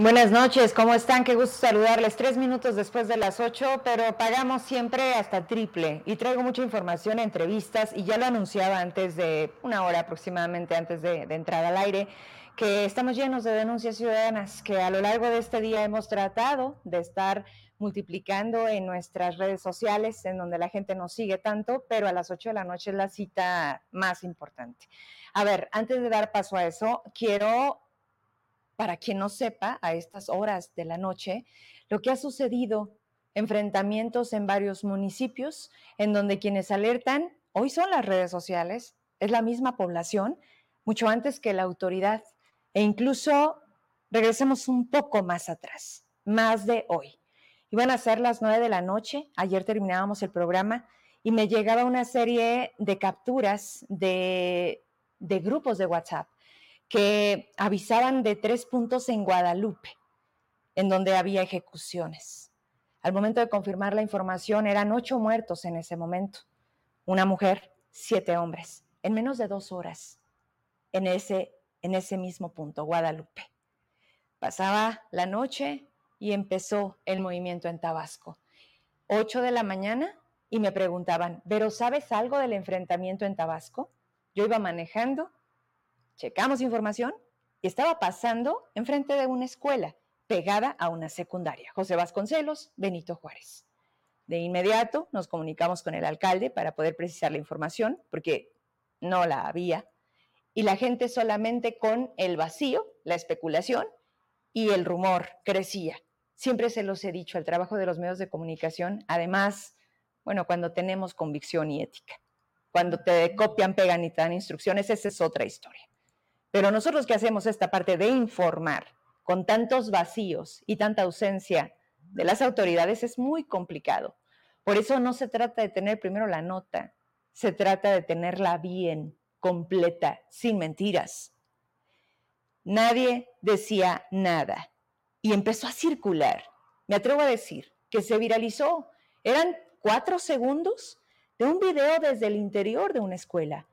Buenas noches, ¿cómo están? Qué gusto saludarles. Tres minutos después de las ocho, pero pagamos siempre hasta triple. Y traigo mucha información, entrevistas, y ya lo anunciaba antes de una hora aproximadamente antes de, de entrar al aire, que estamos llenos de denuncias ciudadanas, que a lo largo de este día hemos tratado de estar multiplicando en nuestras redes sociales, en donde la gente nos sigue tanto, pero a las ocho de la noche es la cita más importante. A ver, antes de dar paso a eso, quiero para quien no sepa, a estas horas de la noche, lo que ha sucedido, enfrentamientos en varios municipios, en donde quienes alertan hoy son las redes sociales, es la misma población, mucho antes que la autoridad. E incluso regresemos un poco más atrás, más de hoy. Iban a ser las nueve de la noche, ayer terminábamos el programa y me llegaba una serie de capturas de, grupos de WhatsApp que avisaban de tres puntos en Guadalupe, en donde había ejecuciones. Al momento de confirmar la información, eran ocho muertos en ese momento. Una mujer, siete hombres, en menos de dos horas, en ese, en ese mismo punto, Guadalupe. Pasaba la noche y empezó el movimiento en Tabasco. Ocho de la mañana y me preguntaban, ¿pero sabes algo del enfrentamiento en Tabasco? Yo iba manejando Checamos información y estaba pasando enfrente de una escuela pegada a una secundaria, José Vasconcelos, Benito Juárez. De inmediato nos comunicamos con el alcalde para poder precisar la información, porque no la había, y la gente solamente con el vacío, la especulación y el rumor crecía. Siempre se los he dicho, el trabajo de los medios de comunicación, además, bueno, cuando tenemos convicción y ética, cuando te copian, pegan y te dan instrucciones, esa es otra historia. Pero nosotros que hacemos esta parte de informar con tantos vacíos y tanta ausencia de las autoridades es muy complicado. Por eso no se trata de tener primero la nota, se trata de tenerla bien, completa, sin mentiras. Nadie decía nada y empezó a circular. Me atrevo a decir que se viralizó. Eran cuatro segundos de un video desde el interior de una escuela,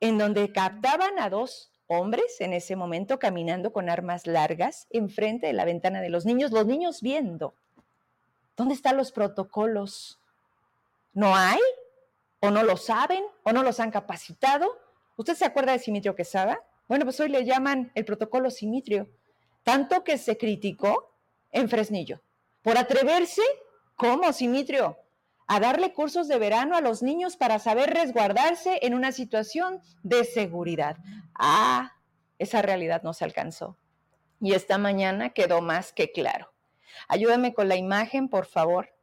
en donde captaban a dos hombres en ese momento caminando con armas largas enfrente de la ventana de los niños, los niños viendo. ¿Dónde están los protocolos? ¿No hay? ¿O no lo saben? ¿O no los han capacitado? ¿Usted se acuerda de Simitrio Quesada? Bueno, pues hoy le llaman el protocolo Simitrio, tanto que se criticó en Fresnillo por atreverse como Simitrio a darle cursos de verano a los niños para saber resguardarse en una situación de seguridad. Ah, esa realidad no se alcanzó. Y esta mañana quedó más que claro. Ayúdame con la imagen, por favor.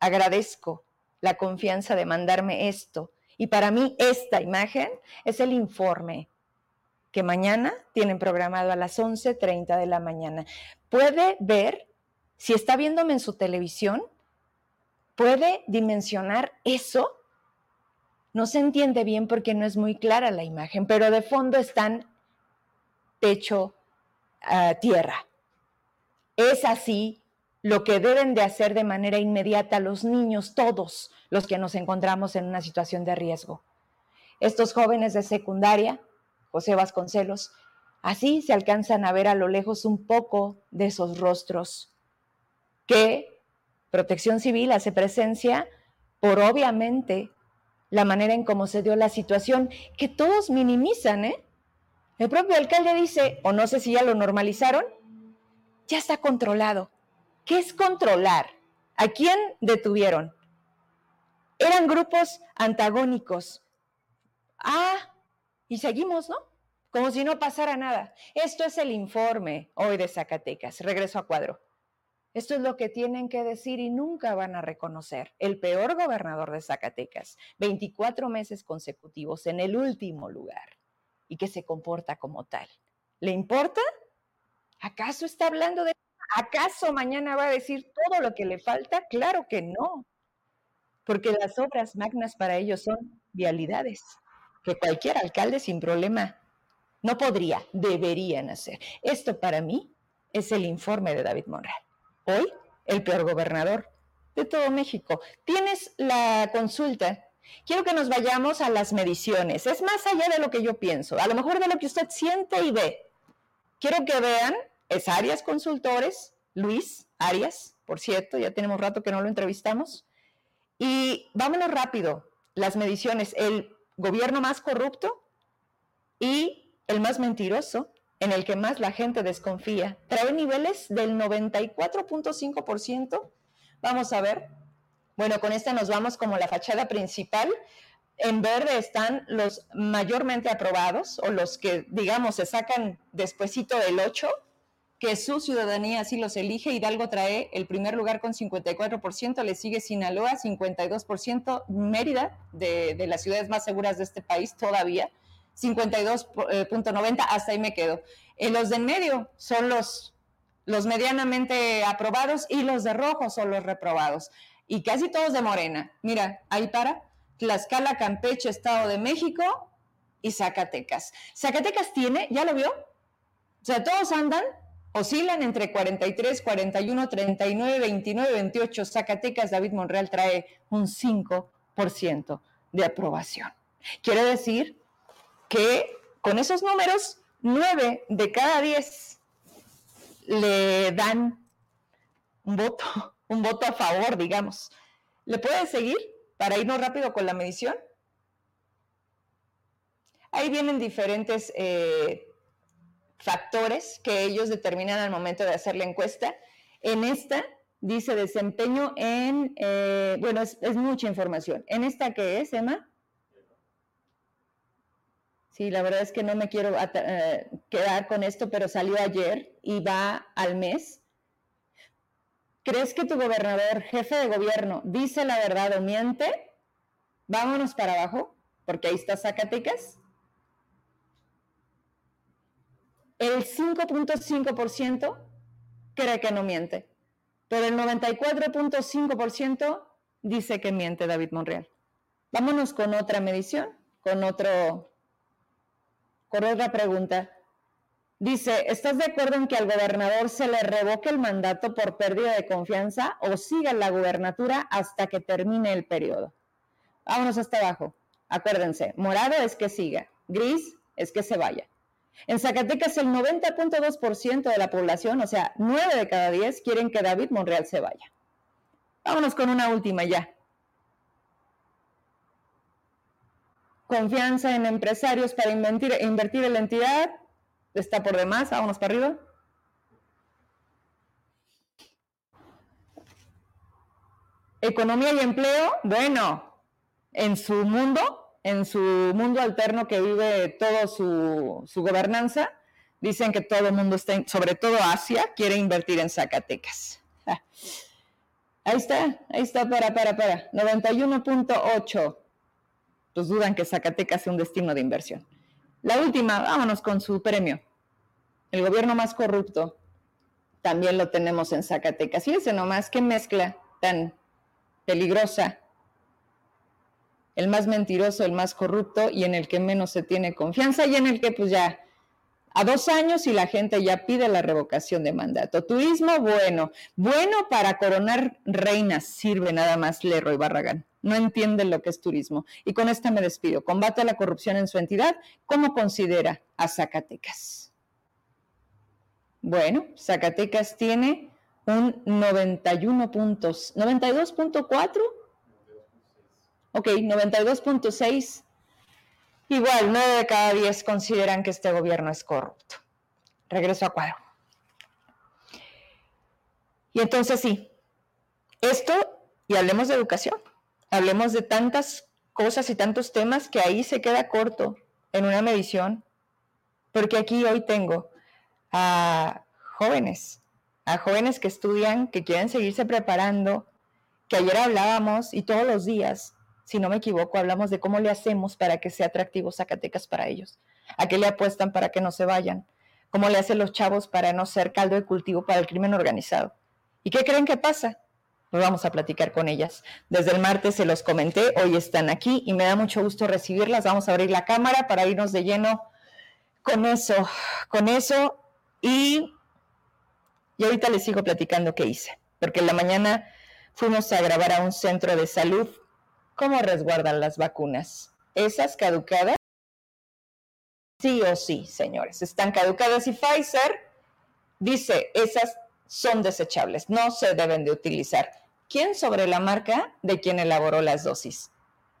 Agradezco la confianza de mandarme esto. Y para mí esta imagen es el informe que mañana tienen programado a las 11.30 de la mañana. Puede ver, si está viéndome en su televisión, puede dimensionar eso. No se entiende bien porque no es muy clara la imagen, pero de fondo están techo, a tierra. Es así lo que deben de hacer de manera inmediata los niños, todos los que nos encontramos en una situación de riesgo. Estos jóvenes de secundaria, José Vasconcelos, así se alcanzan a ver a lo lejos un poco de esos rostros que Protección Civil hace presencia por obviamente la manera en cómo se dio la situación, que todos minimizan, ¿eh? El propio alcalde dice, o no sé si ya lo normalizaron, ya está controlado. ¿Qué es controlar? ¿A quién detuvieron? Eran grupos antagónicos. Ah, y seguimos, ¿no? Como si no pasara nada. Esto es el informe hoy de Zacatecas. Regreso a cuadro. Esto es lo que tienen que decir y nunca van a reconocer. El peor gobernador de Zacatecas, 24 meses consecutivos en el último lugar y que se comporta como tal. ¿Le importa? ¿Acaso está hablando de... ¿Acaso mañana va a decir todo lo que le falta? Claro que no, porque las obras magnas para ellos son vialidades, que cualquier alcalde sin problema no podría, deberían hacer. Esto para mí es el informe de David Monreal hoy el peor gobernador de todo México. Tienes la consulta. Quiero que nos vayamos a las mediciones. Es más allá de lo que yo pienso, a lo mejor de lo que usted siente y ve. Quiero que vean es Arias Consultores, Luis Arias, por cierto, ya tenemos rato que no lo entrevistamos. Y vámonos rápido, las mediciones, el gobierno más corrupto y el más mentiroso, en el que más la gente desconfía, trae niveles del 94.5%. Vamos a ver. Bueno, con esta nos vamos como la fachada principal. En verde están los mayormente aprobados o los que, digamos, se sacan despuesito del 8 que su ciudadanía así los elige. Hidalgo trae el primer lugar con 54%, le sigue Sinaloa 52%, Mérida, de, de las ciudades más seguras de este país todavía, 52.90, eh, hasta ahí me quedo. Eh, los de en medio son los, los medianamente aprobados y los de rojo son los reprobados. Y casi todos de Morena. Mira, ahí para Tlaxcala, Campeche, Estado de México y Zacatecas. Zacatecas tiene, ¿ya lo vio? O sea, todos andan Oscilan entre 43, 41, 39, 29, 28. Zacatecas, David Monreal trae un 5% de aprobación. Quiere decir que con esos números, 9 de cada 10 le dan un voto, un voto a favor, digamos. ¿Le puede seguir para irnos rápido con la medición? Ahí vienen diferentes eh, factores que ellos determinan al momento de hacer la encuesta. En esta dice desempeño en, eh, bueno, es, mucha información. ¿En esta qué es, Emma? Sí, la verdad es que no me quiero eh, quedar con esto, pero salió ayer y va al mes. ¿Crees que tu gobernador, jefe de gobierno, dice la verdad o miente? Vámonos para abajo, porque ahí está Zacatecas. El 5.5% cree que no miente, pero el 94.5% dice que miente David Monreal. Vámonos con otra medición, con otro con otra pregunta. Dice, ¿estás de acuerdo en que al gobernador se le revoque el mandato por pérdida de confianza o siga la gubernatura hasta que termine el periodo? Vámonos hasta abajo. Acuérdense, morado es que siga, gris es que se vaya. En Zacatecas el 90.2% de la población, o sea, 9 de cada 10, quieren que David Monreal se vaya. Vámonos con una última ya. Confianza en empresarios para invertir, invertir en la entidad. Está por demás, vámonos para arriba. Economía y empleo, bueno, en su mundo en su mundo alterno que vive todo su, gobernanza, dicen que todo el mundo está, sobre todo Asia, quiere invertir en Zacatecas. Ah. Ahí está, ahí está, para, para, para. 91.8. Pues dudan que Zacatecas sea un destino de inversión. La última, vámonos con su premio. El gobierno más corrupto también lo tenemos en Zacatecas. Fíjense nomás qué mezcla tan peligrosa el más mentiroso, el más corrupto y en el que menos se tiene confianza y en el que pues ya a dos años y la gente ya pide la revocación de mandato. Turismo, bueno, bueno para coronar reinas, sirve nada más Leroy Barragán. No entiende lo que es turismo. Y con esta me despido. Combate a la corrupción en su entidad. ¿Cómo considera a Zacatecas? Bueno, Zacatecas tiene un 91 puntos, 92.4 Ok, 92.6. Igual, 9 de cada 10 consideran que este gobierno es corrupto. Regreso a cuadro. Y entonces sí, esto, y hablemos de educación, hablemos de tantas cosas y tantos temas que ahí se queda corto en una medición, porque aquí hoy tengo a jóvenes, a jóvenes que estudian, que quieren seguirse preparando, que ayer hablábamos y todos los días si no me equivoco, hablamos de cómo le hacemos para que sea atractivo Zacatecas para ellos, a qué le apuestan para que no se vayan, cómo le hacen los chavos para no ser caldo de cultivo para el crimen organizado. ¿Y qué creen que pasa? Pues vamos a platicar con ellas. Desde el martes se los comenté, hoy están aquí y me da mucho gusto recibirlas. Vamos a abrir la cámara para irnos de lleno con eso, con eso y, y ahorita les sigo platicando qué hice, porque en la mañana fuimos a grabar a un centro de salud ¿Cómo resguardan las vacunas? ¿Esas caducadas? Sí o sí, señores, están caducadas y Pfizer dice, esas son desechables, no se deben de utilizar. ¿Quién sobre la marca de quien elaboró las dosis?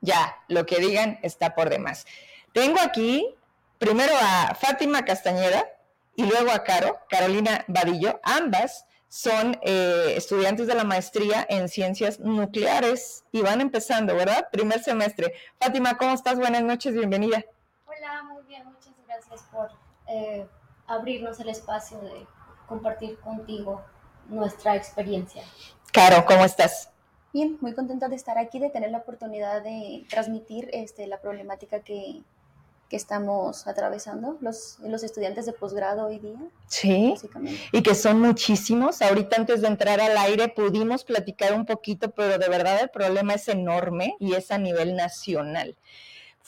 Ya, lo que digan está por demás. Tengo aquí primero a Fátima Castañeda y luego a Caro, Carolina Vadillo, ambas son eh, estudiantes de la maestría en ciencias nucleares y van empezando, ¿verdad? Primer semestre. Fátima, ¿cómo estás? Buenas noches, bienvenida. Hola, muy bien, muchas gracias por eh, abrirnos el espacio de compartir contigo nuestra experiencia. Caro, ¿cómo estás? Bien, muy contenta de estar aquí, de tener la oportunidad de transmitir este, la problemática que, que estamos atravesando los, los estudiantes de posgrado hoy día. Sí, y que son muchísimos. Ahorita antes de entrar al aire pudimos platicar un poquito, pero de verdad el problema es enorme y es a nivel nacional.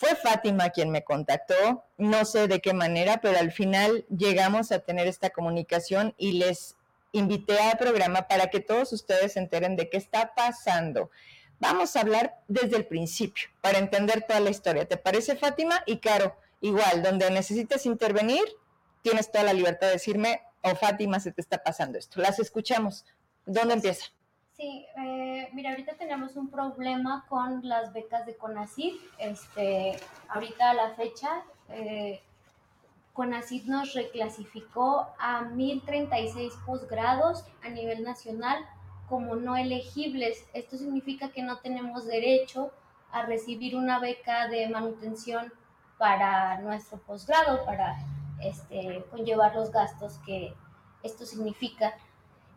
Fue Fátima quien me contactó, no sé de qué manera, pero al final llegamos a tener esta comunicación y les invité al programa para que todos ustedes se enteren de qué está pasando Vamos a hablar desde el principio para entender toda la historia. ¿Te parece, Fátima? Y Caro, igual, donde necesites intervenir, tienes toda la libertad de decirme, o oh, Fátima, se te está pasando esto. Las escuchamos. ¿Dónde empieza? Sí, eh, mira, ahorita tenemos un problema con las becas de CONACYT. Este, ahorita a la fecha, eh, CONACYT nos reclasificó a 1036 posgrados a nivel nacional como no elegibles. Esto significa que no tenemos derecho a recibir una beca de manutención para nuestro posgrado, para este, conllevar los gastos que esto significa.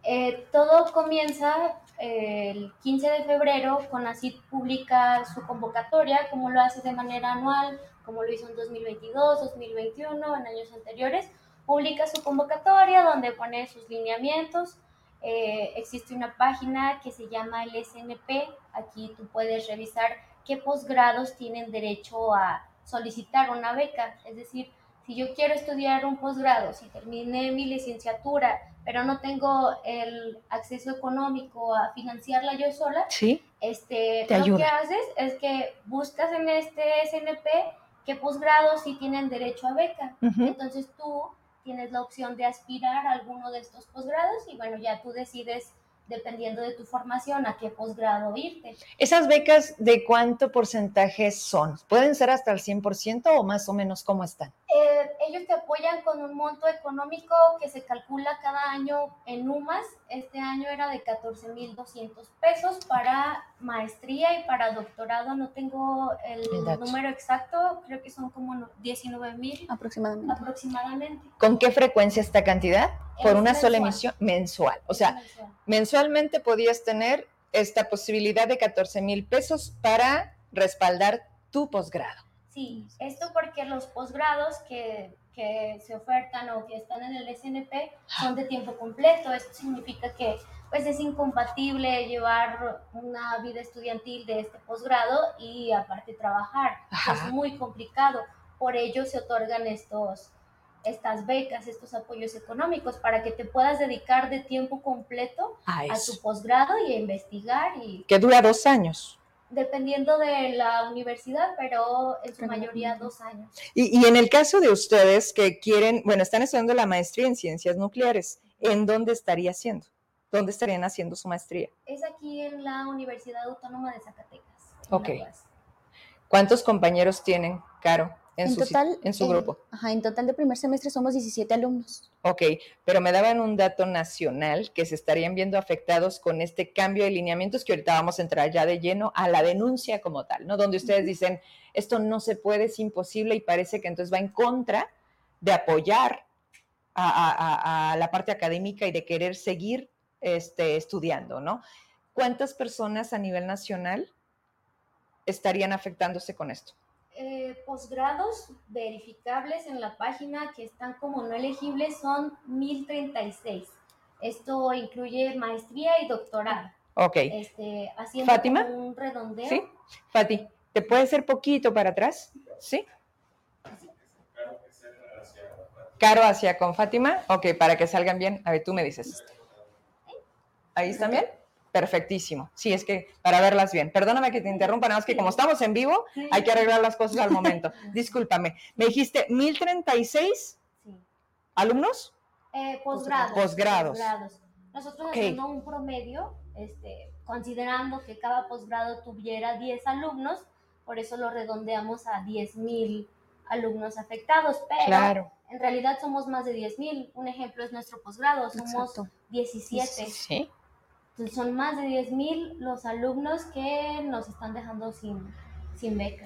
Eh, todo comienza eh, el 15 de febrero, CONACYT publica su convocatoria, como lo hace de manera anual, como lo hizo en 2022, 2021, en años anteriores, publica su convocatoria donde pone sus lineamientos, eh, existe una página que se llama el SNP. Aquí tú puedes revisar qué posgrados tienen derecho a solicitar una beca. Es decir, si yo quiero estudiar un posgrado, si terminé mi licenciatura, pero no tengo el acceso económico a financiarla yo sola, ¿Sí? este, lo que haces es que buscas en este SNP qué posgrados sí tienen derecho a beca. Entonces tú tienes la opción de aspirar a alguno de estos posgrados y bueno, ya tú decides dependiendo de tu formación, a qué posgrado irte. ¿Esas becas de cuánto porcentaje son? ¿Pueden ser hasta el 100% o más o menos cómo están? Eh, ellos te apoyan con un monto económico que se calcula cada año en UMAS. Este año era de 14.200 pesos para maestría y para doctorado. No tengo el, número exacto, creo que son como 19.000 aproximadamente. aproximadamente. ¿Con qué frecuencia esta cantidad? Por una sola emisión mensual. O sea, mensualmente podías tener esta posibilidad de 14 mil pesos para respaldar tu posgrado. Sí, esto porque los posgrados que, que, se ofertan o que están en el SNP son de tiempo completo. Esto significa que pues es incompatible llevar una vida estudiantil de este posgrado y aparte trabajar. Es muy complicado. Por ello se otorgan estos, estas becas, estos apoyos económicos para que te puedas dedicar de tiempo completo a, tu posgrado y a investigar. Y, que dura dos años. Dependiendo de la universidad, pero en su mayoría dos años. Y, y en el caso de ustedes que quieren, bueno, están estudiando la maestría en ciencias nucleares, ¿en dónde estaría haciendo? ¿Dónde estarían haciendo su maestría? Es aquí en la Universidad Autónoma de Zacatecas. Ok. ¿Cuántos compañeros tienen, Caro? En, su, total, en su grupo. Ajá, en total de primer semestre somos 17 alumnos. Ok, pero me daban un dato nacional que se estarían viendo afectados con este cambio de lineamientos que ahorita vamos a entrar ya de lleno a la denuncia como tal, ¿no? Donde ustedes dicen, esto no se puede, es imposible y parece que entonces va en contra de apoyar a, a la parte académica y de querer seguir este, estudiando, ¿no? ¿Cuántas personas a nivel nacional estarían afectándose con esto? Eh, posgrados verificables en la página que están como no elegibles son 1036. Esto incluye maestría y doctorado. Ok. Este, haciendo Fátima. un redondeo. Sí, Fati, ¿te puede ser poquito para atrás? Sí. Caro hacia con Fátima. Ok, para que salgan bien. A ver, tú me dices. ¿Ahí están bien? Perfectísimo. Sí, es que para verlas bien. Perdóname que te interrumpa, nada más que como estamos en vivo, hay que arreglar las cosas al momento. Discúlpame. Me dijiste 1036 alumnos. Eh, posgrados. Posgrados. Nosotros haciendo un promedio, este, considerando que cada posgrado tuviera 10 alumnos, por eso lo redondeamos a 10 mil alumnos afectados, pero en realidad somos más de 10 mil. Un ejemplo es nuestro posgrado, somos 17. Sí. Entonces son más de 10 mil los alumnos que nos están dejando sin, sin beca.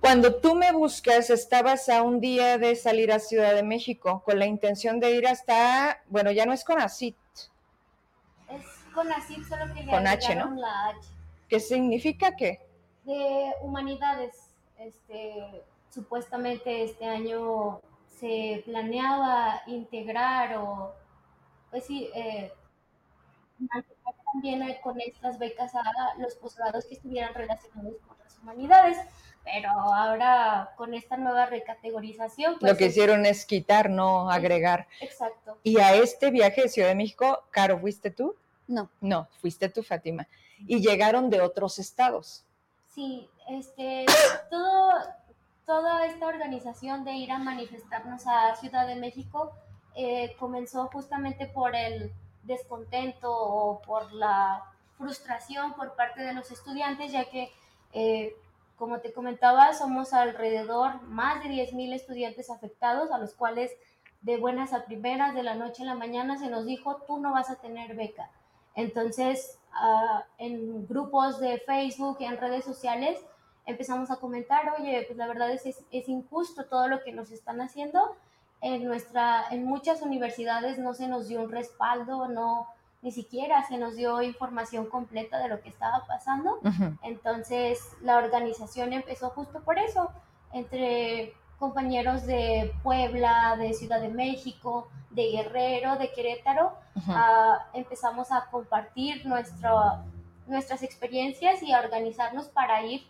Cuando tú me buscas, estabas a un día de salir a Ciudad de México con la intención de ir hasta, bueno, ya no es con ACIT. Es con ACIT, solo que con H, ¿no? la H. ¿Qué significa qué? De humanidades. Este, supuestamente este año se planeaba integrar o, pues sí, eh, también con estas becas a los posgrados que estuvieran relacionados con las humanidades pero ahora con esta nueva recategorización... Pues, Lo que hicieron es quitar, no agregar. Exacto. Y a este viaje de Ciudad de México, Caro, ¿fuiste tú? No. No, fuiste tú, Fátima. Y llegaron de otros estados. Sí, este, todo, toda esta organización de ir a manifestarnos a Ciudad de México eh, comenzó justamente por el descontento o por la frustración por parte de los estudiantes, ya que eh, como te comentaba, somos alrededor más de 10.000 estudiantes afectados, a los cuales de buenas a primeras, de la noche a la mañana, se nos dijo, tú no vas a tener beca. Entonces, ah, en grupos de Facebook y en redes sociales, empezamos a comentar, oye, pues la verdad es, es, es, injusto todo lo que nos están haciendo. En, nuestra, en muchas universidades no se nos dio un respaldo, no, ni siquiera se nos dio información completa de lo que estaba pasando. Entonces la organización empezó justo por eso, entre compañeros de Puebla, de Ciudad de México, de Guerrero, de Querétaro, empezamos a compartir nuestro, nuestras experiencias y a organizarnos para ir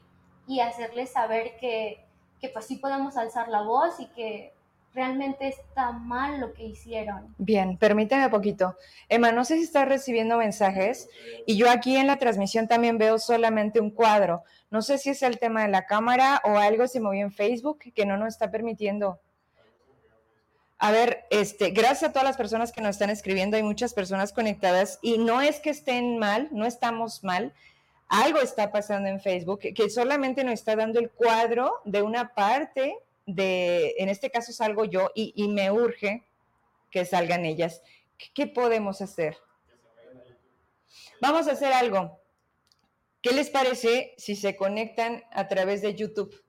y hacerles saber que, que pues sí podemos alzar la voz y que realmente está mal lo que hicieron. Bien, permíteme poquito. Emma, no sé si estás recibiendo mensajes y yo aquí en la transmisión también veo solamente un cuadro. No sé si es el tema de la cámara o algo se movió en Facebook que no nos está permitiendo. A ver, este, gracias a todas las personas que nos están escribiendo, hay muchas personas conectadas y no es que estén mal, no estamos mal, algo está pasando en Facebook que solamente nos está dando el cuadro de una parte de, en este caso salgo yo y, me urge que salgan ellas. ¿Qué, podemos hacer? Vamos a hacer algo. ¿Qué les parece si se conectan a través de YouTube?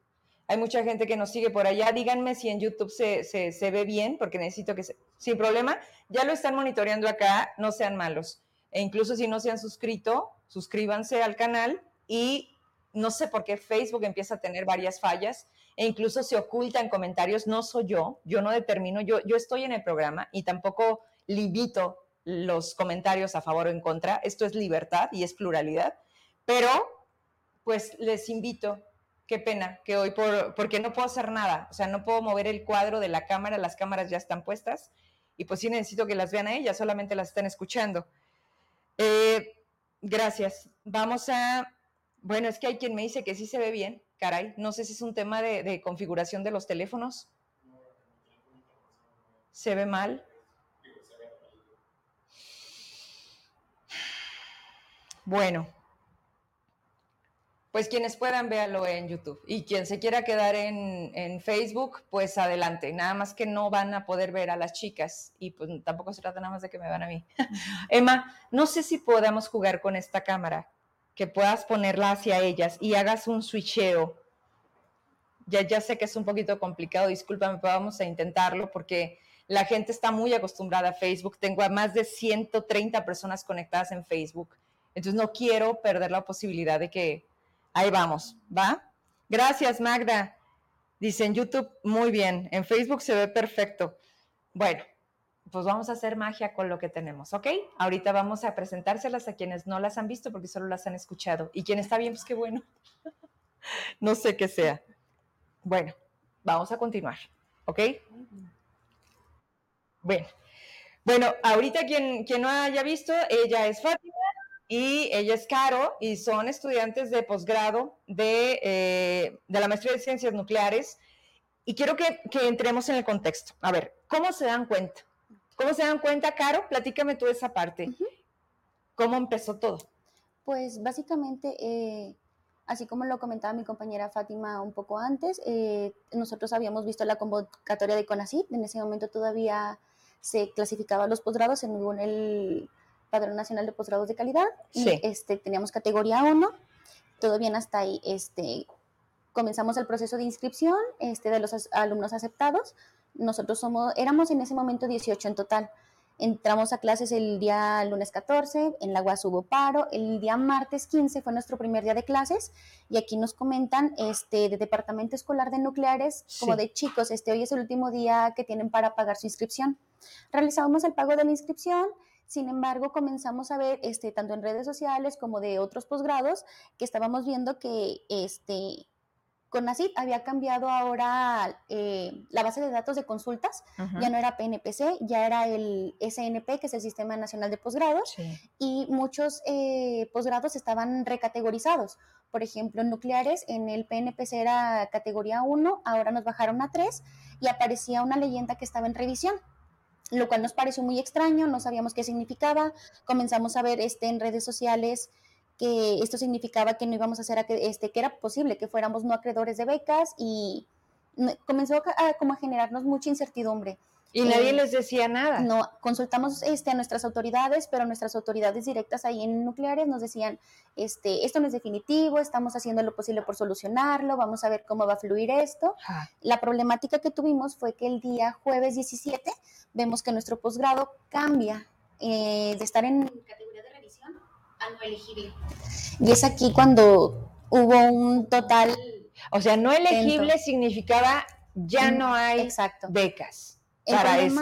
Hay mucha gente que nos sigue por allá. Díganme si en YouTube se, se, ve bien, porque necesito que se... Sin problema, ya lo están monitoreando acá, no sean malos. E incluso si no se han suscrito, suscríbanse al canal y no sé por qué Facebook empieza a tener varias fallas e incluso se oculta en comentarios, no soy yo, yo no determino, yo, yo estoy en el programa y tampoco limito los comentarios a favor o en contra, esto es libertad y es pluralidad, pero pues les invito, qué pena que hoy, por, porque no puedo hacer nada, o sea, no puedo mover el cuadro de la cámara, las cámaras ya están puestas y pues sí necesito que las vean a ellas, solamente las están escuchando. Eh, gracias. Vamos a, bueno, es que hay quien me dice que sí se ve bien caray, no sé si es un tema de, configuración de los teléfonos. ¿Se ve mal? Bueno, pues quienes puedan, véanlo en YouTube. Y quien se quiera quedar en, en, Facebook, pues adelante. Nada más que no van a poder ver a las chicas. Y pues tampoco se trata nada más de que me van a mí. Emma, no sé si podamos jugar con esta cámara que puedas ponerla hacia ellas y hagas un switcheo. Ya, ya sé que es un poquito complicado, discúlpame, pero vamos a intentarlo porque la gente está muy acostumbrada a Facebook. Tengo a más de 130 personas conectadas en Facebook. Entonces no quiero perder la posibilidad de que ahí vamos, ¿va? Gracias, Magda. Dice en YouTube, muy bien. En Facebook se ve perfecto. Bueno, pues vamos a hacer magia con lo que tenemos, ¿ok? Ahorita vamos a presentárselas a quienes no las han visto porque solo las han escuchado. Y quien está bien, pues qué bueno. no sé qué sea. Bueno, vamos a continuar, ¿ok? Bueno, bueno ahorita quien, quien no haya visto, ella es Fátima y ella es Caro y son estudiantes de posgrado de, eh, de la maestría de ciencias nucleares. Y quiero que, que entremos en el contexto. A ver, ¿cómo se dan cuenta? ¿Cómo se dan cuenta, Caro? Platícame tú esa parte. ¿Cómo empezó todo? Pues básicamente, eh, así como lo comentaba mi compañera Fátima un poco antes, eh, nosotros habíamos visto la convocatoria de CONACYT, en ese momento todavía se clasificaban los posgrados según el Padrón Nacional de Posgrados de Calidad, y este, teníamos categoría 1, todo bien hasta ahí, este, comenzamos el proceso de inscripción este, de los alumnos aceptados, nosotros somos, éramos en ese momento 18 en total, Entramos a clases el día lunes 14, en la UAS hubo paro, el día martes 15 fue nuestro primer día de clases y aquí nos comentan este, de Departamento Escolar de Nucleares, como de chicos, este, hoy es el último día que tienen para pagar su inscripción. Realizamos el pago de la inscripción, sin embargo, comenzamos a ver, este, tanto en redes sociales como de otros posgrados, que estábamos viendo que este, CONACYT había cambiado ahora eh, la base de datos de consultas, ya no era PNPC, ya era el SNP, que es el Sistema Nacional de Posgrados, y muchos eh, posgrados estaban recategorizados. Por ejemplo, nucleares en el PNPC era categoría 1, ahora nos bajaron a 3 y aparecía una leyenda que estaba en revisión lo cual nos pareció muy extraño, no sabíamos qué significaba, comenzamos a ver este, en redes sociales que esto significaba que no íbamos a hacer, este, que era posible que fuéramos no acreedores de becas y comenzó a, como a generarnos mucha incertidumbre. Y nadie eh, les decía nada. No, consultamos este, a nuestras autoridades, pero nuestras autoridades directas ahí en nucleares nos decían, este, esto no es definitivo, estamos haciendo lo posible por solucionarlo, vamos a ver cómo va a fluir esto. La problemática que tuvimos fue que el día jueves 17 vemos que nuestro posgrado cambia eh, de estar en categoría a no elegible. Y es aquí cuando hubo un total... O sea, no elegible significaba ya mm, no hay becas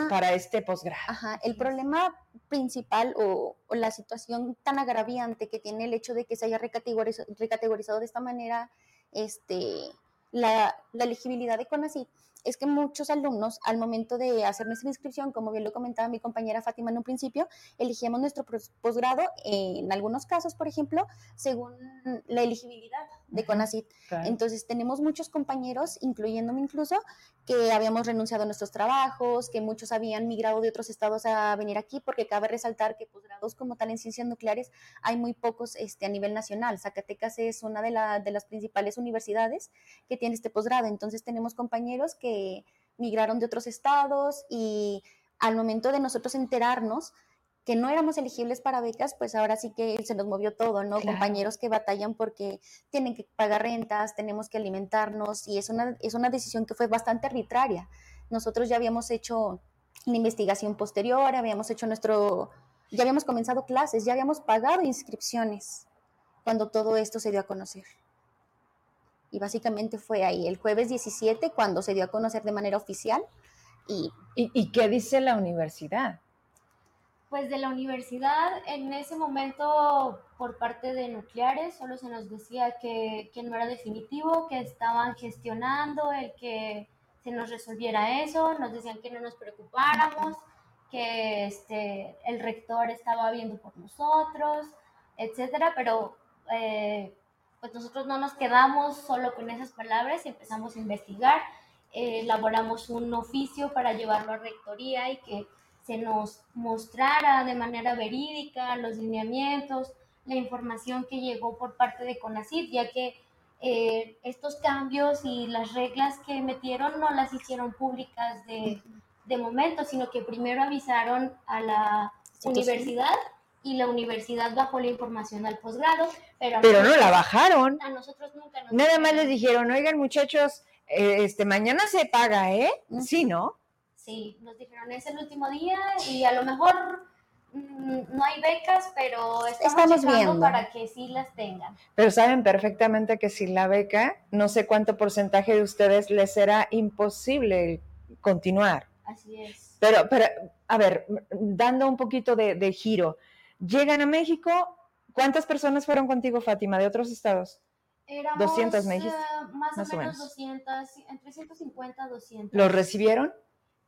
para, este posgrado. Ajá, el problema principal o, la situación tan agraviante que tiene el hecho de que se haya recategorizado, de esta manera este, la, la elegibilidad de CONACYT es que muchos alumnos al momento de hacer nuestra inscripción, como bien lo comentaba mi compañera Fátima en un principio, elegíamos nuestro posgrado, en algunos casos, por ejemplo, según la elegibilidad de CONACYT. Entonces, tenemos muchos compañeros, incluyéndome incluso, que habíamos renunciado a nuestros trabajos, que muchos habían migrado de otros estados a venir aquí, porque cabe resaltar que posgrados como tal en ciencias nucleares hay muy pocos este, a nivel nacional. Zacatecas es una de, de las principales universidades que tiene este posgrado. Entonces, tenemos compañeros que migraron de otros estados y al momento de nosotros enterarnos que no éramos elegibles para becas, pues ahora sí que se nos movió todo, ¿no? Compañeros que batallan porque tienen que pagar rentas, tenemos que alimentarnos y es una, es una decisión que fue bastante arbitraria. Nosotros ya habíamos hecho la investigación posterior, habíamos hecho nuestro, ya habíamos comenzado clases, ya habíamos pagado inscripciones cuando todo esto se dio a conocer. Y básicamente fue ahí, el jueves 17, cuando se dio a conocer de manera oficial. ¿Y, ¿Y, qué dice la universidad? Pues de la universidad, en ese momento, por parte de nucleares, solo se nos decía que, que no era definitivo, que estaban gestionando el que se nos resolviera eso, nos decían que no nos preocupáramos, que este, el rector estaba viendo por nosotros, etcétera, pero eh, pues nosotros no nos quedamos solo con esas palabras y empezamos a investigar, eh, elaboramos un oficio para llevarlo a rectoría y que se nos mostrara de manera verídica los lineamientos, la información que llegó por parte de CONACYT, ya que eh, estos cambios y las reglas que metieron no las hicieron públicas de, de momento, sino que primero avisaron a la universidad y la universidad bajó la información al posgrado, pero, pero no la bajaron. A nosotros nunca nos Nada más les dijeron, oigan muchachos, eh, este mañana se paga, ¿eh? Sí, ¿no? Sí, nos dijeron, es el último día y a lo mejor mm, no hay becas, pero estamos, viendo para que sí las tengan. Pero saben perfectamente que sin la beca, no sé cuánto porcentaje de ustedes les será imposible continuar. Así es. Pero, pero a ver, dando un poquito de, de giro, Llegan a México. ¿Cuántas personas fueron contigo, Fátima, de otros estados? Éramos, 200, me dijiste. más, o menos, 200, entre 150 y 200. ¿Los recibieron?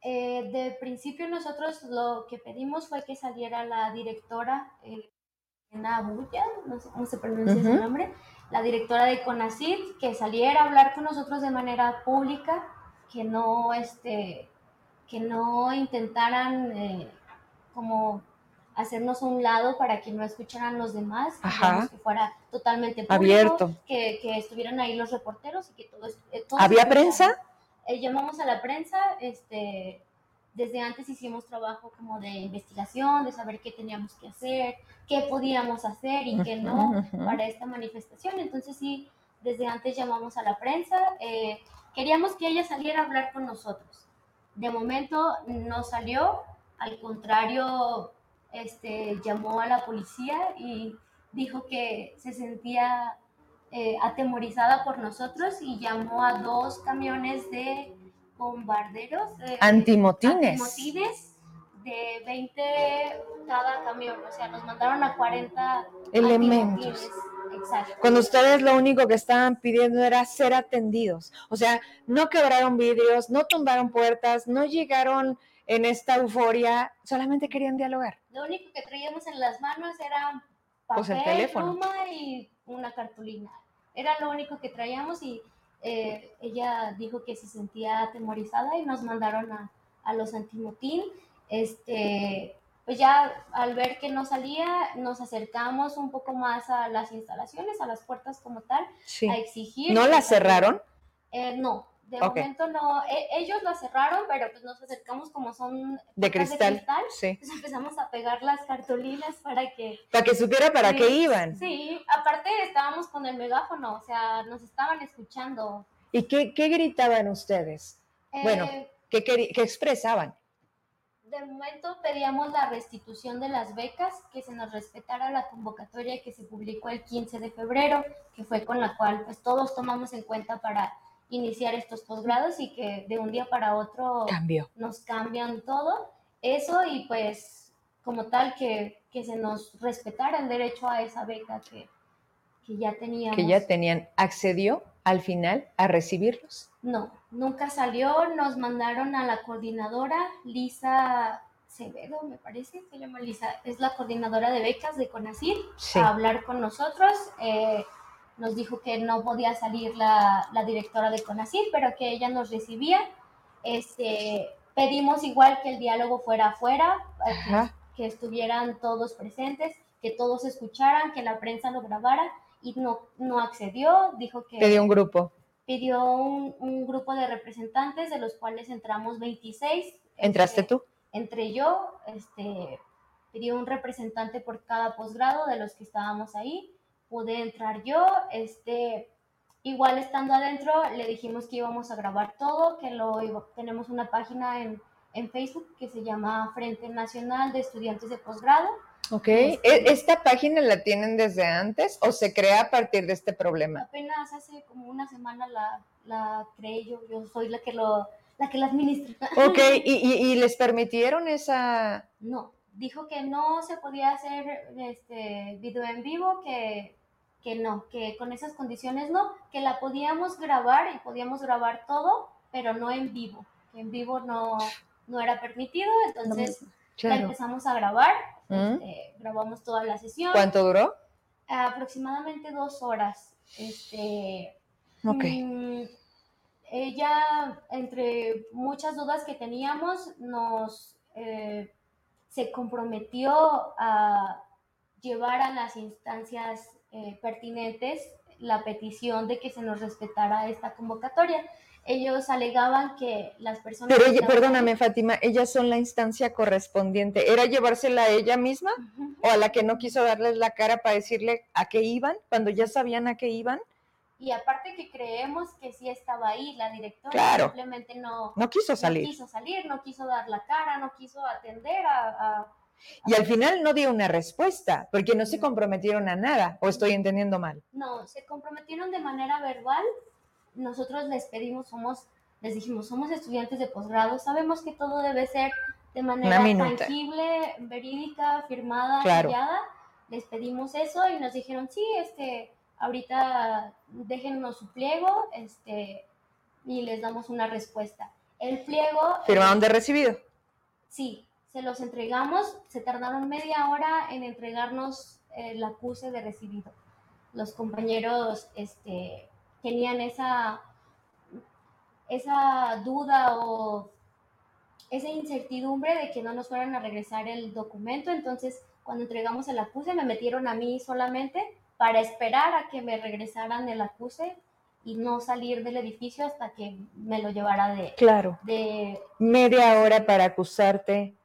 Eh, de principio nosotros lo que pedimos fue que saliera la directora, eh, Nabuya, no sé cómo se pronuncia ese nombre, la directora de CONACYT, que saliera a hablar con nosotros de manera pública, que no, este, que no intentaran eh, como hacernos a un lado para que no escucharan los demás, que fuera totalmente público, Abierto. Que, que estuvieran ahí los reporteros y que todo, eh, todo ¿Había prensa? Eh, llamamos a la prensa, este, desde antes hicimos trabajo como de investigación, de saber qué teníamos que hacer, qué podíamos hacer y qué no para esta manifestación. Entonces sí, desde antes llamamos a la prensa, eh, queríamos que ella saliera a hablar con nosotros. De momento no salió, al contrario, este, llamó a la policía y dijo que se sentía eh, atemorizada por nosotros y llamó a dos camiones de bombarderos. eh, Antimotines. antimotines de 20 cada camión, o sea, nos mandaron a 40 Elementos. Exacto. Cuando ustedes lo único que estaban pidiendo era ser atendidos. O sea, no quebraron vidrios, no tumbaron puertas, no llegaron en esta euforia, solamente querían dialogar. Lo único que traíamos en las manos era papel, Pues el teléfono. pluma y una cartulina. Era lo único que traíamos y eh, ella dijo que se sentía atemorizada y nos mandaron a, a los antimotín. Este, pues ya al ver que no salía, nos acercamos un poco más a las instalaciones, a las puertas como tal, Sí. a exigir. ¿No que la salieran. cerraron? Eh, no, de momento no. E- ellos la cerraron, pero pues nos acercamos como son De cristal. Sí. Entonces empezamos a pegar las cartulinas para que... Para que supiera para Sí, qué iban. Sí, aparte estábamos con el megáfono, o sea, nos estaban escuchando. ¿Y qué, qué gritaban ustedes? Bueno. Eh, ¿Qué, queri- qué expresaban? de momento pedíamos la restitución de las becas, que se nos respetara la convocatoria que se publicó el 15 de febrero, que fue con la cual pues todos tomamos en cuenta para iniciar estos posgrados y que de un día para otro Cambio. nos cambian todo. Eso y pues como tal que, que se nos respetara el derecho a esa beca que, que ya teníamos. Que ya tenían, accedió al final a recibirlos. No, nunca salió. Nos mandaron a la coordinadora, Lisa Acevedo, me parece, se llama Lisa, es la coordinadora de becas de CONACYT, Sí. a hablar con nosotros. Eh, nos dijo que no podía salir la, la directora de CONACYT, pero que ella nos recibía. Este, pedimos igual que el diálogo fuera afuera, eh, que- Ajá. que estuvieran todos presentes, que todos escucharan, que la prensa lo grabara y no, no accedió, dijo que dio un grupo. pidió un, un grupo de representantes, de los cuales entramos 26. ¿Entraste Este, tú? Entré yo, este, pidió un representante por cada posgrado de los que estábamos ahí. Pude entrar yo, este, igual estando adentro, le dijimos que íbamos a grabar todo, que lo iba- tenemos una página en, en Facebook que se llama Frente Nacional de Estudiantes de Posgrado. Ok. Este- ¿E- ¿Esta página la tienen desde antes o se crea a partir de este problema? Apenas hace como una semana la, la creé yo, yo soy la que lo, la que la administra. Ok, ¿y, y- y les permitieron esa... No, dijo que no se podía hacer este video en vivo, que, que no, que con esas condiciones no, que la podíamos grabar y podíamos grabar todo, pero no en vivo, que en vivo no, no era permitido, entonces la Claro. empezamos a grabar, ¿Mm? este, grabamos toda la sesión, ¿Cuánto duró? aproximadamente dos horas, este, Ok. Mm, ella, entre muchas dudas que teníamos, nos eh, se comprometió a llevar a las instancias eh, pertinentes la petición de que se nos respetara esta convocatoria. Ellos alegaban que las personas... Pero ella- perdóname, Fátima, ellas son la instancia correspondiente. ¿Era llevársela a ella misma Ujú. o a la que no quiso darles la cara para decirle a qué iban cuando ya sabían a qué iban? Y aparte que creemos que sí estaba ahí, la directora Claro. simplemente no, No quiso no salir. quiso salir, no quiso dar la cara, no quiso atender a... a- Y al final no dio una respuesta, porque no se comprometieron a nada, o estoy entendiendo mal. No, se comprometieron de manera verbal. Nosotros les pedimos, somos, les dijimos, somos estudiantes de posgrado, sabemos que todo debe ser de manera tangible, verídica, firmada, Claro. sellada. Les pedimos eso y nos dijeron, sí, este, ahorita déjennos su pliego, este, y les damos una respuesta. El pliego, Firmaron de recibido. Sí, se los entregamos, se tardaron media hora en entregarnos el acuse de recibido. Los compañeros este, tenían esa, esa duda o esa incertidumbre de que no nos fueran a regresar el documento. Entonces, cuando entregamos el acuse, me metieron a mí solamente para esperar a que me regresaran el acuse y no salir del edificio hasta que me lo llevara de... Claro. De media hora para acusarte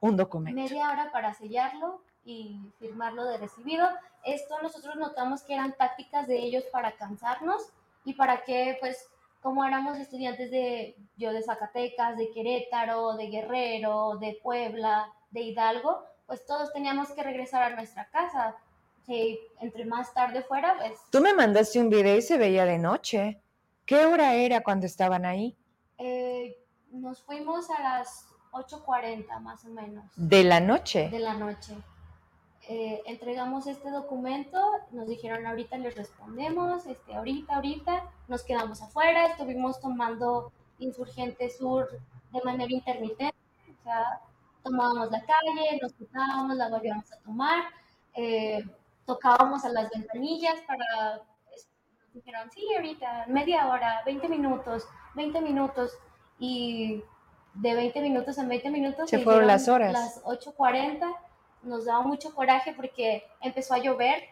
un documento. Media hora para sellarlo y firmarlo de recibido. Esto nosotros notamos que eran tácticas de ellos para cansarnos y para que, pues, como éramos estudiantes de, yo de Zacatecas, de Querétaro, de Guerrero, de Puebla, de Hidalgo, pues todos teníamos que regresar a nuestra casa. Si entre más tarde fuera, pues... Tú me mandaste un video y se veía de noche. ¿Qué hora era cuando estaban ahí? Eh, nos fuimos a las 8.40 más o menos. ¿De la noche? De la noche. Eh, entregamos este documento, nos dijeron ahorita les respondemos, este, ahorita, ahorita, nos quedamos afuera, estuvimos tomando Insurgente Sur de manera intermitente, o sea, tomábamos la calle, nos quitábamos, la volvíamos a tomar, eh, tocábamos a las ventanillas para, nos dijeron, sí, ahorita, media hora, 20 minutos, 20 minutos, y de 20 minutos en 20 minutos. Se fueron las horas. Las 8.40 nos daba mucho coraje porque empezó a llover,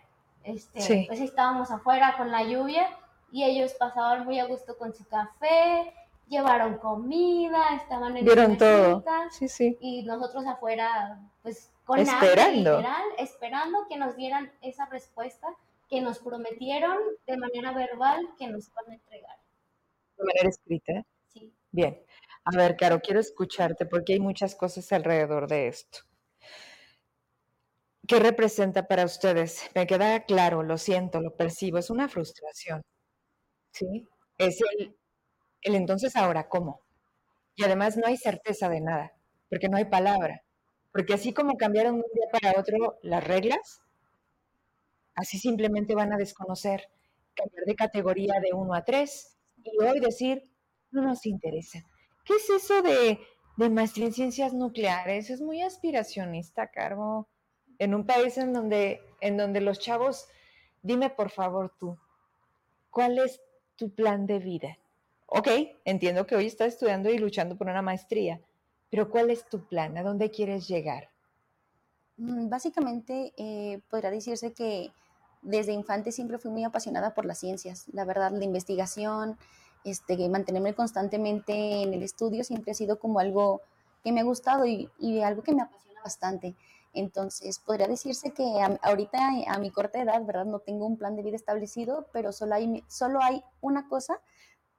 este, pues estábamos afuera con la lluvia y ellos pasaban muy a gusto con su café, llevaron comida, estaban en Vieron todo. Sí, sí. Y nosotros afuera, pues con esperando. esperando que nos dieran esa respuesta que nos prometieron de manera verbal que nos iban a entregar. De manera escrita. Sí. Bien. A ver, Caro, quiero escucharte porque hay muchas cosas alrededor de esto. ¿Qué representa para ustedes? Me queda claro, lo siento, lo percibo, es una frustración. ¿Sí? Es el, el entonces ahora, ¿cómo? Y además no hay certeza de nada, porque no hay palabra. Porque así como cambiaron de un día para otro las reglas, así simplemente van a desconocer, cambiar de categoría de 1 a 3 y hoy decir, no nos interesa. ¿Qué es eso de, maestría en ciencias nucleares? Es muy aspiracionista, Carbo en un país en donde, en donde los chavos, dime por favor tú, ¿cuál es tu plan de vida? Ok, entiendo que hoy estás estudiando y luchando por una maestría, pero ¿cuál es tu plan? ¿A dónde quieres llegar? Mm, básicamente, eh, podría decirse que desde infante siempre fui muy apasionada por las ciencias. La verdad, la investigación, este, mantenerme constantemente en el estudio siempre ha sido como algo que me ha gustado y, y algo que me apasiona bastante. Entonces, podría decirse que ahorita a mi corta edad, ¿verdad? No tengo un plan de vida establecido, pero solo hay, solo hay una cosa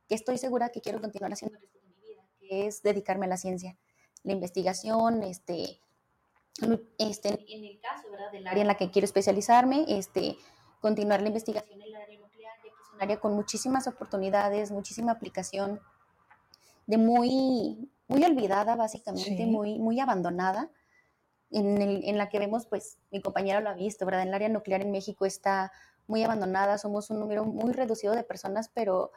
que estoy segura que quiero continuar haciendo el resto de mi vida, que es dedicarme a la ciencia, la investigación, este, este, en el caso, ¿verdad? Del área en la que quiero especializarme, este, continuar la investigación en el área un área con muchísimas oportunidades, muchísima aplicación, de muy, muy olvidada básicamente, muy, muy abandonada en, la que vemos, pues mi compañera lo ha visto, ¿verdad? En el área nuclear en México está muy abandonada, somos un número muy reducido de personas, pero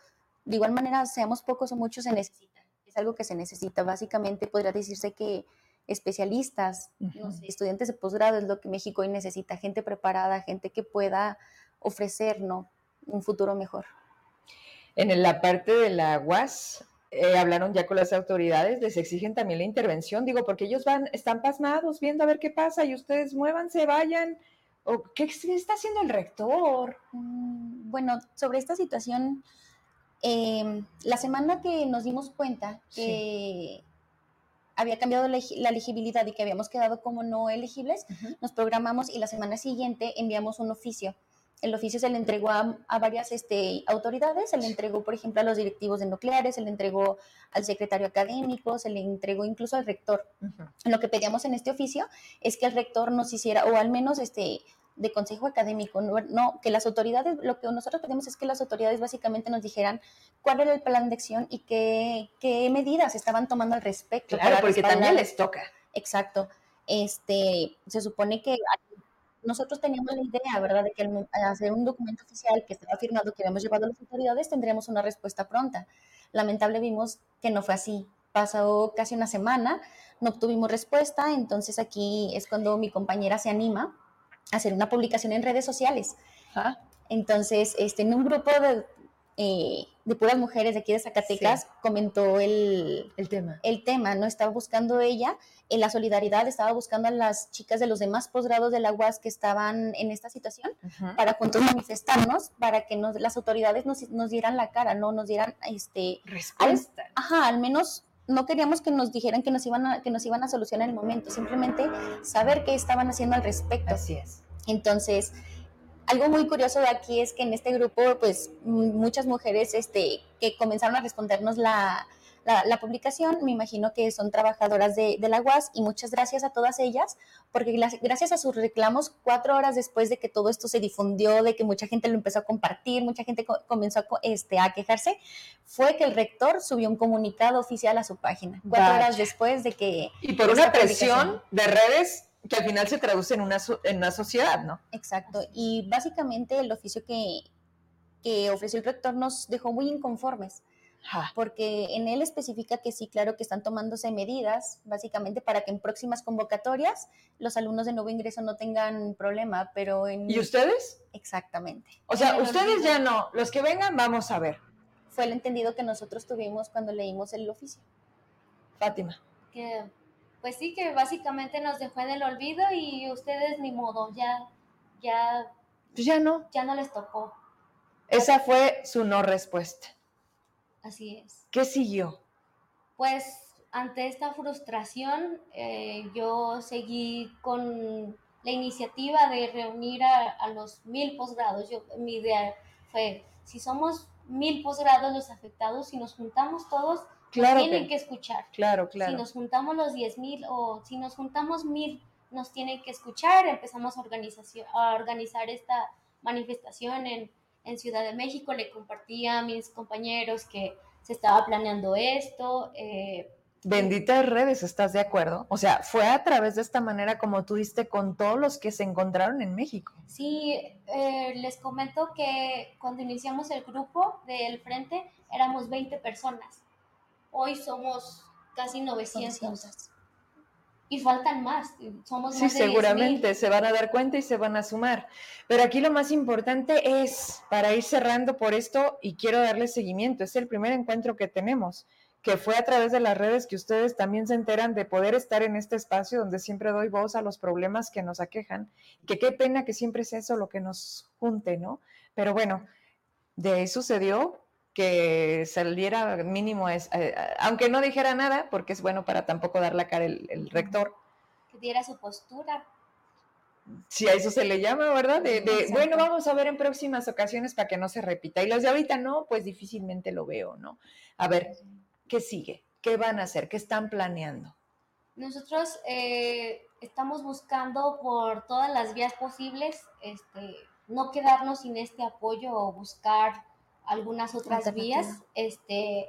de igual manera, seamos pocos o muchos, se necesita. Es algo que se necesita. Básicamente podría decirse que especialistas, estudiantes de posgrado es lo que México hoy necesita, gente preparada, gente que pueda ofrecernos un futuro mejor. En la parte de la UAS, eh, hablaron ya con las autoridades, les exigen también la intervención, digo, porque ellos van, están pasmados viendo a ver qué pasa y ustedes muévanse, vayan. ¿O ¿Qué está haciendo el rector? Mm, bueno, sobre esta situación, em, la semana que nos dimos cuenta que había cambiado la, elegibilidad y que habíamos quedado como no elegibles, nos programamos y la semana siguiente enviamos un oficio el oficio se le entregó a, varias este, autoridades, se le entregó, por ejemplo, a los directivos de nucleares, se le entregó al secretario académico, se le entregó incluso al rector. Lo que pedíamos en este oficio es que el rector nos hiciera, o al menos este, de consejo académico, no, que las autoridades, lo que nosotros pedimos es que las autoridades básicamente nos dijeran cuál era el plan de acción y qué, qué medidas estaban tomando al respecto. Claro, porque también les toca. Exacto. Este, se supone que nosotros teníamos la idea, ¿verdad?, de que al hacer un documento oficial que estaba firmado, que habíamos llevado a las autoridades, tendríamos una respuesta pronta. Lamentable vimos que no fue así. Pasó casi una semana, no obtuvimos respuesta, entonces aquí es cuando mi compañera se anima a hacer una publicación en redes sociales. Entonces, este, en un grupo de, eh, de puras mujeres de aquí de Zacatecas comentó el, el, tema. El tema, ¿no? Estaba buscando ella en la solidaridad, estaba buscando a las chicas de los demás posgrados de la UAS que estaban en esta situación para juntos manifestarnos, para que nos, las autoridades nos, nos, dieran la cara, ¿no? Nos dieran este... Respuesta. ajá, al menos no queríamos que nos dijeran que nos iban a, que nos iban a solucionar el momento, simplemente saber qué estaban haciendo al respecto. Así es. Entonces, algo muy curioso de aquí es que en este grupo, pues muchas mujeres este, que comenzaron a respondernos la, la, publicación, me imagino que son trabajadoras de, de, la UAS y muchas gracias a todas ellas, porque gracias a sus reclamos, cuatro horas después de que todo esto se difundió, de que mucha gente lo empezó a compartir, mucha gente comenzó a, este, a quejarse, fue que el rector subió un comunicado oficial a su página, cuatro horas después de que... Y por una presión de redes que al final se traduce en una, en una sociedad, ¿no? Exacto. Y básicamente el oficio que, que ofreció el rector nos dejó muy inconformes. Porque en él especifica que sí, claro que están tomándose medidas, básicamente para que en próximas convocatorias los alumnos de nuevo ingreso no tengan problema, pero en... ¿Y ustedes? Exactamente. O sea, ustedes ya no, los que vengan vamos a ver. Fue el entendido que nosotros tuvimos cuando leímos el oficio. Fátima. Que pues sí, que básicamente nos dejó en el olvido y ustedes ni modo, ya, ya, pues ya no. Ya no les tocó. Esa fue su no respuesta. Así es. ¿Qué siguió? Pues ante esta frustración, eh, yo seguí con la iniciativa de reunir a, los mil posgrados. Yo, mi idea fue, si somos mil posgrados los afectados, si nos juntamos todos, claro tienen que, escuchar. Claro, claro. Si nos juntamos los 10 mil o si nos juntamos mil, nos tienen que escuchar. Empezamos a, a organizar esta manifestación en, en Ciudad de México. Le compartí a mis compañeros que se estaba planeando esto. Eh, Benditas redes, ¿estás de acuerdo? O sea, fue a través de esta manera como tú diste con todos los que se encontraron en México. Sí, eh, les comento que cuando iniciamos el grupo del frente éramos 20 personas hoy somos casi 900. Y faltan más, somos sí, seguramente se van a dar cuenta y se van a sumar. Pero aquí lo más importante es, para ir cerrando por esto, y quiero darle seguimiento, es el primer encuentro que tenemos, que fue a través de las redes que ustedes también se enteran de poder estar en este espacio donde siempre doy voz a los problemas que nos aquejan, que qué pena que siempre sea eso lo que nos junte, ¿no? Pero bueno, de ahí sucedió que saliera mínimo, es, eh, aunque no dijera nada, porque es bueno para tampoco dar la cara el, rector. Que diera su postura. Sí, a eso se le llama, ¿verdad? De, bueno, vamos a ver en próximas ocasiones para que no se repita. Y los de ahorita no, pues difícilmente lo veo, ¿no? A ver, ¿qué sigue? ¿Qué van a hacer? ¿Qué están planeando? Nosotros eh, estamos buscando por todas las vías posibles, este, no quedarnos sin este apoyo o buscar algunas otras vías. Este,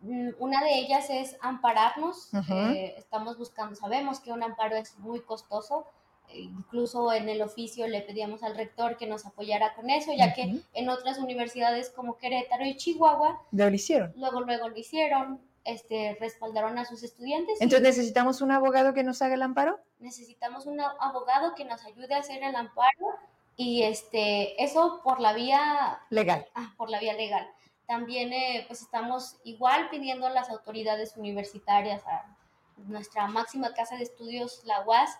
mm, una de ellas es ampararnos. Eh, estamos buscando, sabemos que un amparo es muy costoso. E incluso en el oficio le pedíamos al rector que nos apoyara con eso, ya que en otras universidades como Querétaro y Chihuahua lo hicieron. Luego, luego lo hicieron, este, respaldaron a sus estudiantes. Entonces, ¿necesitamos un abogado que nos haga el amparo? Necesitamos un abogado que nos ayude a hacer el amparo y este, eso por la vía legal. Ah, por la vía legal. También eh, pues estamos igual pidiendo a las autoridades universitarias, a nuestra máxima casa de estudios, la UAS,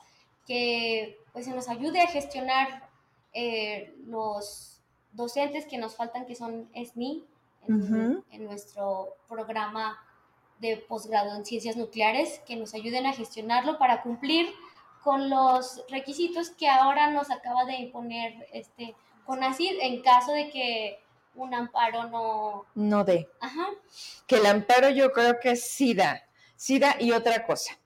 que pues se nos ayude a gestionar eh, los docentes que nos faltan, que son SNI, en, en nuestro programa de posgrado en ciencias nucleares, que nos ayuden a gestionarlo para cumplir con los requisitos que ahora nos acaba de imponer este CONACYT en caso de que un amparo no... No dé. Ajá. Que el amparo yo creo que sí da, sí da y otra cosa.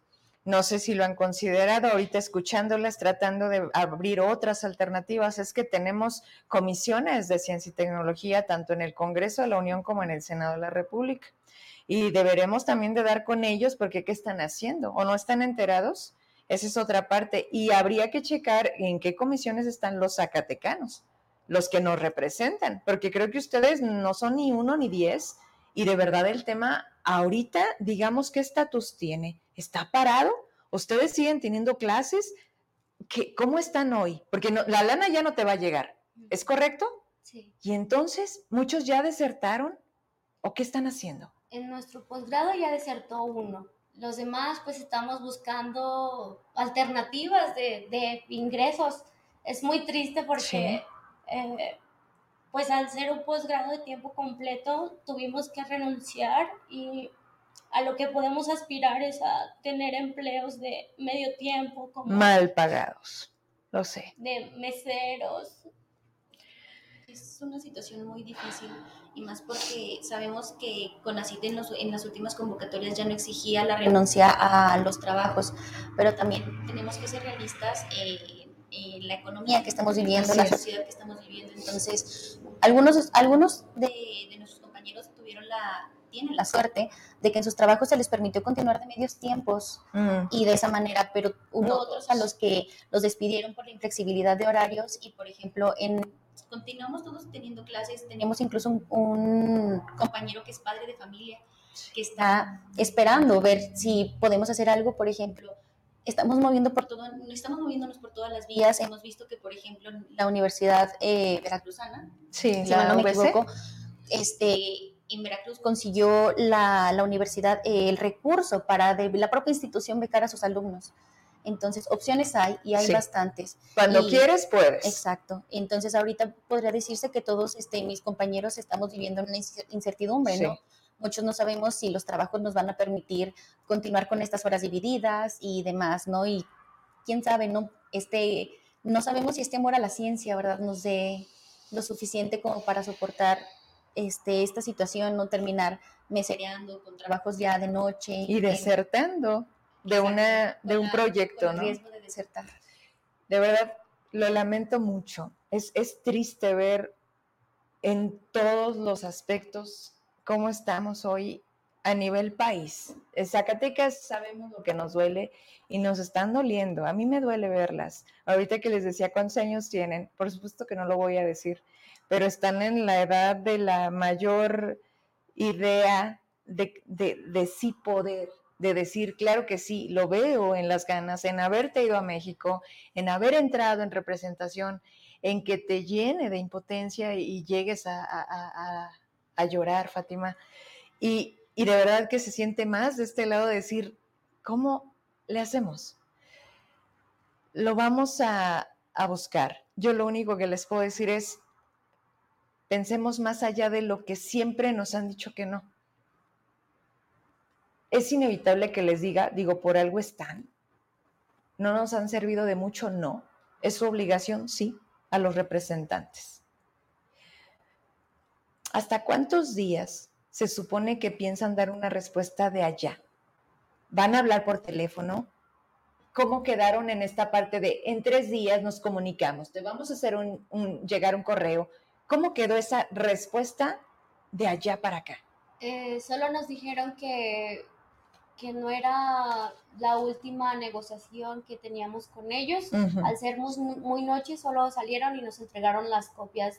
No sé si lo han considerado ahorita escuchándolas, tratando de abrir otras alternativas. Es que tenemos comisiones de ciencia y tecnología tanto en el Congreso de la Unión como en el Senado de la República. Y deberemos también de dar con ellos porque ¿qué están haciendo? ¿O no están enterados? Esa es otra parte. Y habría que checar en qué comisiones están los zacatecanos, los que nos representan, porque creo que ustedes no son ni uno ni diez. Y de verdad el tema ahorita, digamos, ¿qué estatus tiene? ¿Está parado? ¿Ustedes siguen teniendo clases? ¿Qué, ¿Cómo están hoy? Porque la lana ya no te va a llegar. ¿Es correcto? Sí. Y entonces, ¿muchos ya desertaron o qué están haciendo? En nuestro posgrado ya desertó uno. Los demás pues estamos buscando alternativas de, de ingresos. Es muy triste porque eh, pues al ser un posgrado de tiempo completo tuvimos que renunciar y a lo que podemos aspirar es a tener empleos de medio tiempo. Como Mal pagados, lo sé. De meseros, es una situación muy difícil y más porque sabemos que CONACYT en, en las últimas convocatorias ya no exigía la renuncia a los trabajos, pero también tenemos que ser realistas en la economía que estamos viviendo, la sociedad que estamos viviendo. Entonces, algunos, algunos de, de nuestros compañeros tuvieron la, tienen la suerte de que en sus trabajos se les permitió continuar de medios tiempos mm. y de esa manera, pero hubo otros a los que los despidieron por la inflexibilidad de horarios y, por ejemplo, en continuamos todos teniendo clases. Tenemos incluso un, compañero que es padre de familia que está esperando ver si podemos hacer algo, por ejemplo. Estamos moviendo por todo, estamos moviéndonos por todas las vías. Hemos visto que, por ejemplo, la Universidad eh, Veracruzana, sí, si no me equivoco, este, en Veracruz consiguió la, la universidad eh, el recurso para de la propia institución becar a sus alumnos. Entonces, opciones hay y hay bastantes. Cuando quieres, puedes. Exacto. Entonces, ahorita podría decirse que todos este, mis compañeros estamos viviendo una incertidumbre, ¿no? Muchos no sabemos si los trabajos nos van a permitir continuar con estas horas divididas y demás, ¿no? Y quién sabe, ¿no? Este, no sabemos si este amor a la ciencia, ¿verdad? Nos dé lo suficiente como para soportar este, esta situación, no terminar mesereando con trabajos ya de noche. Y desertando de, una, de un proyecto, ¿no? riesgo de desertar. De verdad, lo lamento mucho. Es, es triste ver en todos los aspectos cómo estamos hoy a nivel país. En Zacatecas sabemos lo que nos duele y nos están doliendo. A mí me duele verlas. Ahorita que les decía cuántos años tienen, por supuesto que no lo voy a decir, pero están en la edad de la mayor idea de, de, de sí poder, de decir, claro que sí, lo veo en las ganas, en haberte ido a México, en haber entrado en representación, en que te llene de impotencia y llegues a, llorar, Fátima. Y, de verdad que se siente más de este lado de decir, ¿cómo le hacemos? Lo vamos a, a buscar. Yo lo único que les puedo decir es, pensemos más allá de lo que siempre nos han dicho que no es inevitable que les diga, digo, por algo están. ¿No nos han servido de mucho? No. ¿Es su obligación? Sí, a los representantes. ¿Hasta cuántos días se supone que piensan dar una respuesta de allá? ¿Van a hablar por teléfono? ¿Cómo quedaron en esta parte de en tres días nos comunicamos? Te vamos a hacer un, llegar un correo. ¿Cómo quedó esa respuesta de allá para acá? Eh, solo nos dijeron que que no era la última negociación que teníamos con ellos. Al ser muy, noche, solo salieron y nos entregaron las copias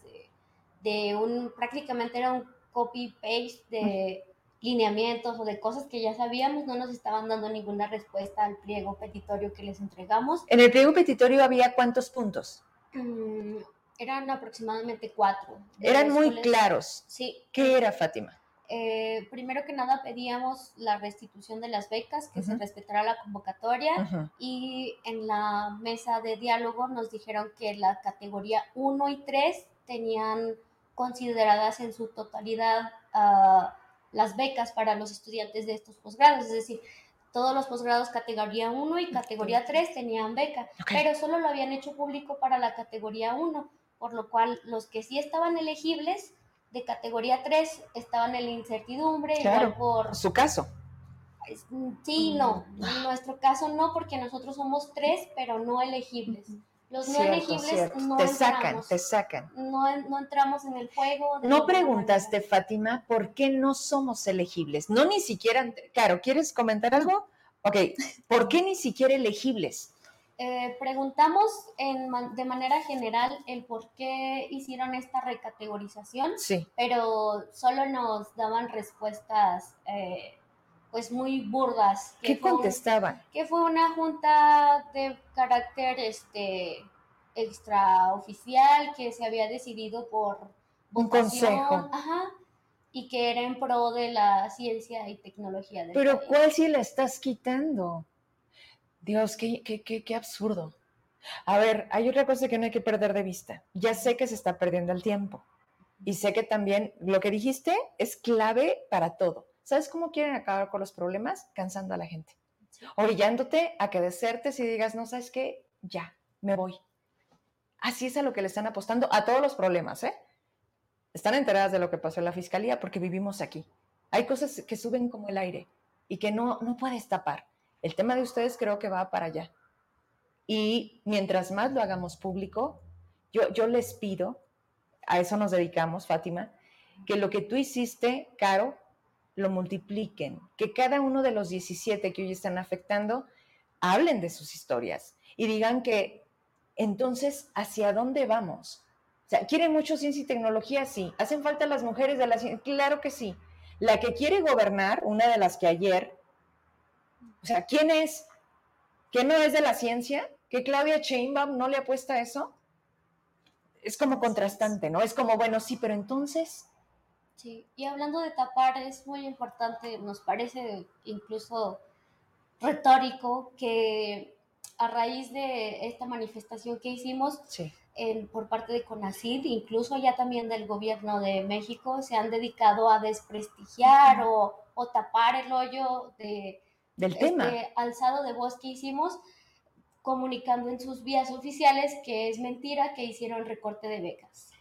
de, un, prácticamente era un copy-paste de lineamientos o de cosas que ya sabíamos, no nos estaban dando ninguna respuesta al pliego petitorio que les entregamos. ¿En el pliego petitorio había cuántos puntos? Mm, eran aproximadamente cuatro. Eran muy claros. Sí. ¿Qué era, Fátima? Eh, primero que nada pedíamos la restitución de las becas, que se respetara la convocatoria y en la mesa de diálogo nos dijeron que la categoría 1 y 3 tenían consideradas en su totalidad ah, las becas para los estudiantes de estos posgrados, es decir, todos los posgrados categoría 1 y categoría 3 tenían beca, pero solo lo habían hecho público para la categoría 1, por lo cual los que sí estaban elegibles de categoría 3 estaban en la incertidumbre, igual por... Su caso. Sí, no. En nuestro caso no, porque nosotros somos tres, pero no elegibles. Los no elegibles no te sacan, te sacan. No, no entramos en el juego. No preguntaste, Fátima, por qué no somos elegibles. No ni siquiera, claro, ¿quieres comentar algo? Ok, ¿por qué ni siquiera elegibles? Eh, preguntamos de manera general el por qué hicieron esta recategorización, sí. pero solo nos daban respuestas eh, pues muy burdas. ¿Qué contestaban? que fue una junta de carácter este extraoficial que se había decidido por un consejo. Ajá, y que era en pro de la ciencia y tecnología. Pero ¿cuál si la estás quitando? Dios, qué, qué, qué, qué absurdo. A ver, hay otra cosa que no hay que perder de vista. Ya sé que se está perdiendo el tiempo. Y sé que también lo que dijiste es clave para todo. ¿Sabes cómo quieren acabar con los problemas? Cansando a la gente. Orillándote a que desertes y digas, no, ¿sabes qué? Ya, me voy. Así es a lo que le están apostando a todos los problemas, ¿eh? Están enteradas de lo que pasó en la fiscalía porque vivimos aquí. Hay cosas que suben como el aire y que no, no puedes tapar. El tema de ustedes creo que va para allá. Y mientras más lo hagamos público, yo, yo les pido, a eso nos dedicamos, Fátima, que lo que tú hiciste, Caro, lo multipliquen, que cada uno de los 17 que hoy están afectando hablen de sus historias y digan que entonces, ¿hacia dónde vamos? O sea, ¿quieren mucho ciencia y tecnología? Sí. ¿Hacen falta las mujeres de la ciencia? Claro que sí. La que quiere gobernar, una de las que ayer, o sea, ¿quién es? ¿Que no es de la ciencia? ¿Que Claudia Sheinbaum no le apuesta a eso? Es como contrastante, ¿no? Es como, bueno, sí, pero entonces... Sí, y hablando de tapar, es muy importante, nos parece incluso retórico que a raíz de esta manifestación que hicimos por parte de CONACID, incluso ya también del gobierno de México, se han dedicado a desprestigiar o, tapar el hoyo de, del tema. Este alzado de voz que hicimos, comunicando en sus vías oficiales que es mentira que hicieron recorte de becas.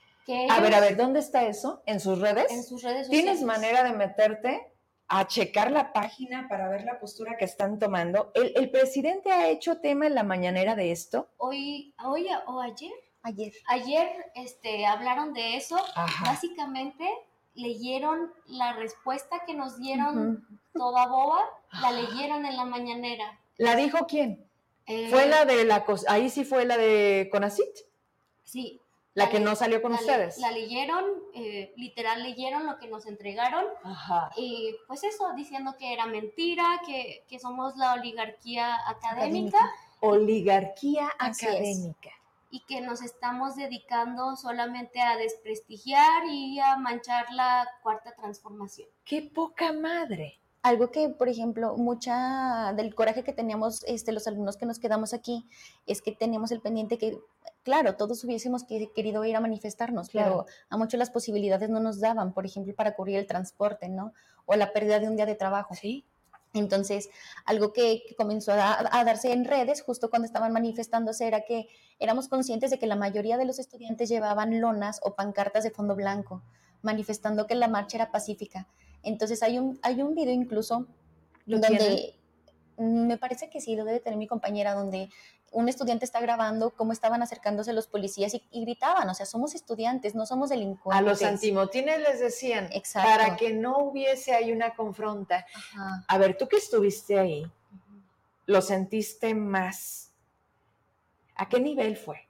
a ver, a ver, ¿dónde está eso? ¿En sus redes? En sus redes sociales. ¿Tienes manera de meterte a checar la página para ver la postura que están tomando. ¿El, presidente ha hecho tema en la mañanera de esto? Hoy, hoy o ayer. Ayer. Ayer este, hablaron de eso. Básicamente leyeron la respuesta que nos dieron toda boba, la leyeron en la mañanera. ¿La dijo quién? ¿Fue eh, la de la... Ahí sí fue la de Conacit? Sí, la, que no salió con ustedes. La leyeron, eh, literal leyeron lo que nos entregaron. Y pues eso, diciendo que era mentira, que, somos la oligarquía académica. Oligarquía académica. Y que nos estamos dedicando solamente a desprestigiar y a manchar la cuarta transformación. ¡Qué poca madre! algo que, por ejemplo, mucha del coraje que teníamos este, los alumnos que nos quedamos aquí es que teníamos el pendiente que, claro, todos hubiésemos querido ir a manifestarnos, pero a muchos las posibilidades no nos daban, por ejemplo, para cubrir el transporte, ¿no? O la pérdida de un día de trabajo. Sí. Entonces, algo que, comenzó a, darse en redes justo cuando estaban manifestándose era que éramos conscientes de que la mayoría de los estudiantes llevaban lonas o pancartas de fondo blanco, manifestando que la marcha era pacífica. Entonces hay un, hay un video incluso donde me parece que sí, lo debe tener mi compañera, donde un estudiante está grabando cómo estaban acercándose los policías y, gritaban, o sea, somos estudiantes, no somos delincuentes. A los antimotines les decían, para que no hubiese ahí una confronta. A ver, tú que estuviste ahí, ¿lo sentiste más? ¿A qué nivel fue?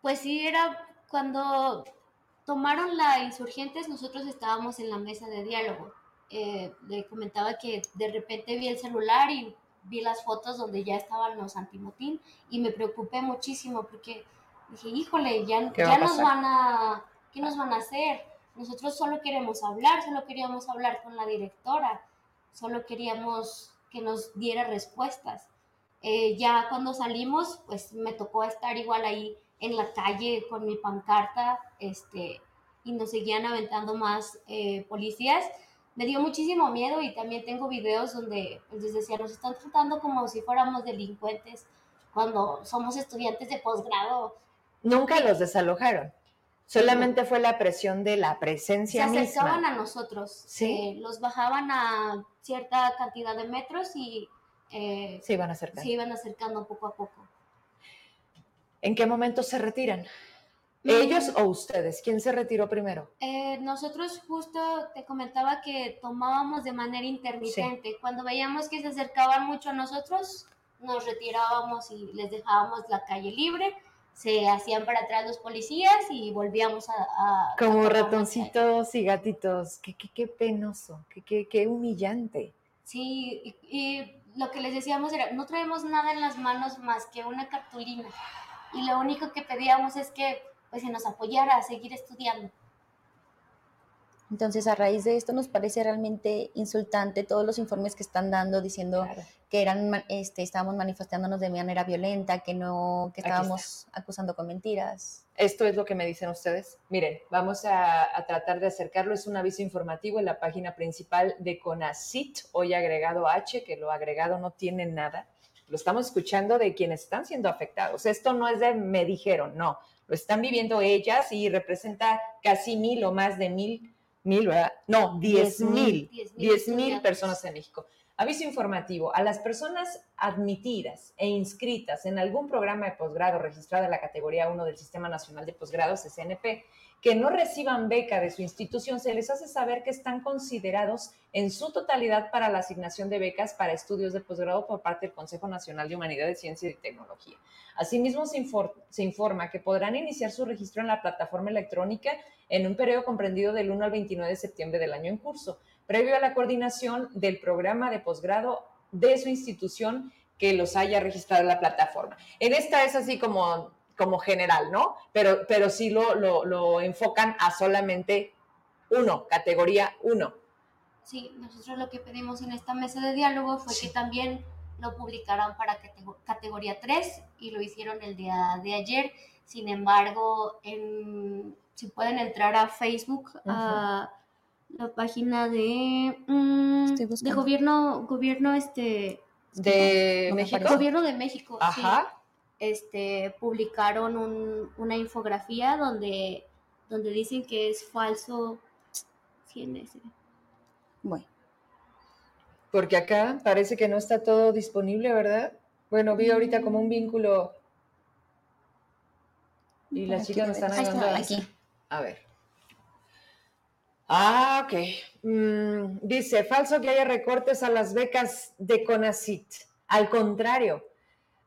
Pues sí, era cuando tomaron la insurgentes, nosotros estábamos en la mesa de diálogo. Eh, le comentaba que de repente vi el celular y vi las fotos donde ya estaban los antimotín y me preocupé muchísimo porque dije, híjole, ya, ya nos van a, ¿qué nos van a hacer? Nosotros solo queremos hablar, solo queríamos hablar con la directora, solo queríamos que nos diera respuestas. Eh, ya cuando salimos, pues me tocó estar igual ahí en la calle con mi pancarta, este, y nos seguían aventando más eh, policías. Me dio muchísimo miedo y también tengo videos donde pues, les decía, nos están tratando como si fuéramos delincuentes cuando somos estudiantes de posgrado. Nunca los desalojaron. Solamente fue la presión de la presencia Se acercaban a nosotros. ¿Sí? Eh, los bajaban a cierta cantidad de metros y... Eh, se iban acercando. Se iban acercando poco a poco. ¿En qué momento se retiran? ¿Ellos o ustedes? ¿Quién se retiró primero? Eh, nosotros justo te comentaba que tomábamos de manera intermitente. Cuando veíamos que se acercaban mucho a nosotros, nos retirábamos y les dejábamos la calle libre. Se hacían para atrás los policías y volvíamos a... Como ratoncitos y gatitos. Qué, qué, qué penoso, qué, qué, qué humillante. Sí, y, y lo que les decíamos era, no traemos nada en las manos más que una cartulina y lo único que pedíamos es que pues se nos apoyara a seguir estudiando. Entonces, a raíz de esto nos parece realmente insultante todos los informes que están dando diciendo que eran, este, estábamos manifestándonos de manera violenta, que no, que estábamos acusando con mentiras. Esto es lo que me dicen ustedes. Miren, vamos a, tratar de acercarlo. Es un aviso informativo en la página principal de CONACIT, hoy agregado H, que lo agregado no tiene nada. Lo estamos escuchando de quienes están siendo afectados. Esto no es de me dijeron, no. Lo están viviendo ellas y representa casi mil o más de mil mil, ¿verdad? No, diez, mil, diez mil personas en México. Aviso informativo, a las personas admitidas e inscritas en algún programa de posgrado registrado en la categoría 1 del Sistema Nacional de Posgrados, SNP, que no reciban beca de su institución, se les hace saber que están considerados en su totalidad para la asignación de becas para estudios de posgrado por parte del Consejo Nacional de Humanidades, Ciencia y Tecnología. Asimismo, se, se, informa que podrán iniciar su registro en la plataforma electrónica en un periodo comprendido del 1 al 29 de septiembre del año en curso, previo a la coordinación del programa de posgrado de su institución que los haya registrado en la plataforma. En esta es así como como general, ¿no? Pero, pero sí lo, lo, enfocan a solamente uno, categoría uno. Sí, nosotros lo que pedimos en esta mesa de diálogo fue que también lo publicaran para categoría 3 y lo hicieron el día de ayer. Sin embargo, si pueden entrar a Facebook, a la página de, mm, de gobierno, gobierno este... De México. Gobierno de México. Ajá este, publicaron una infografía donde, donde dicen que es falso. ¿Quién es? Bueno. Porque acá parece que no está todo disponible, ¿verdad? Bueno, vi ahorita como un vínculo. Y las chicas nos están ayudando. Aquí. A ver. Ah, ok. Mm, dice, falso que haya recortes a las becas de CONACIT. Al contrario,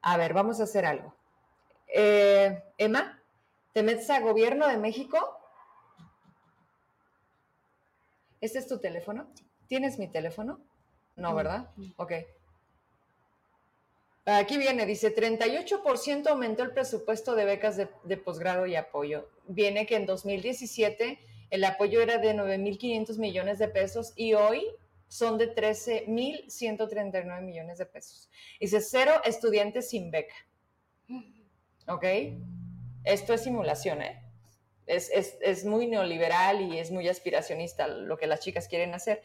a ver, vamos a hacer algo. Eh, Emma, ¿te metes a Gobierno de México? ¿Este es tu teléfono? ¿Tienes mi teléfono? No, ¿verdad? Ok. Aquí viene, dice, 38% aumentó el presupuesto de becas de, de posgrado y apoyo. Viene que en 2017 el apoyo era de 9.500 millones de pesos y hoy son de 13.139 millones de pesos. Dice, cero estudiantes sin beca. ¿Ok? Esto es simulación, ¿eh? Es, es, muy neoliberal y es muy aspiracionista lo que las chicas quieren hacer.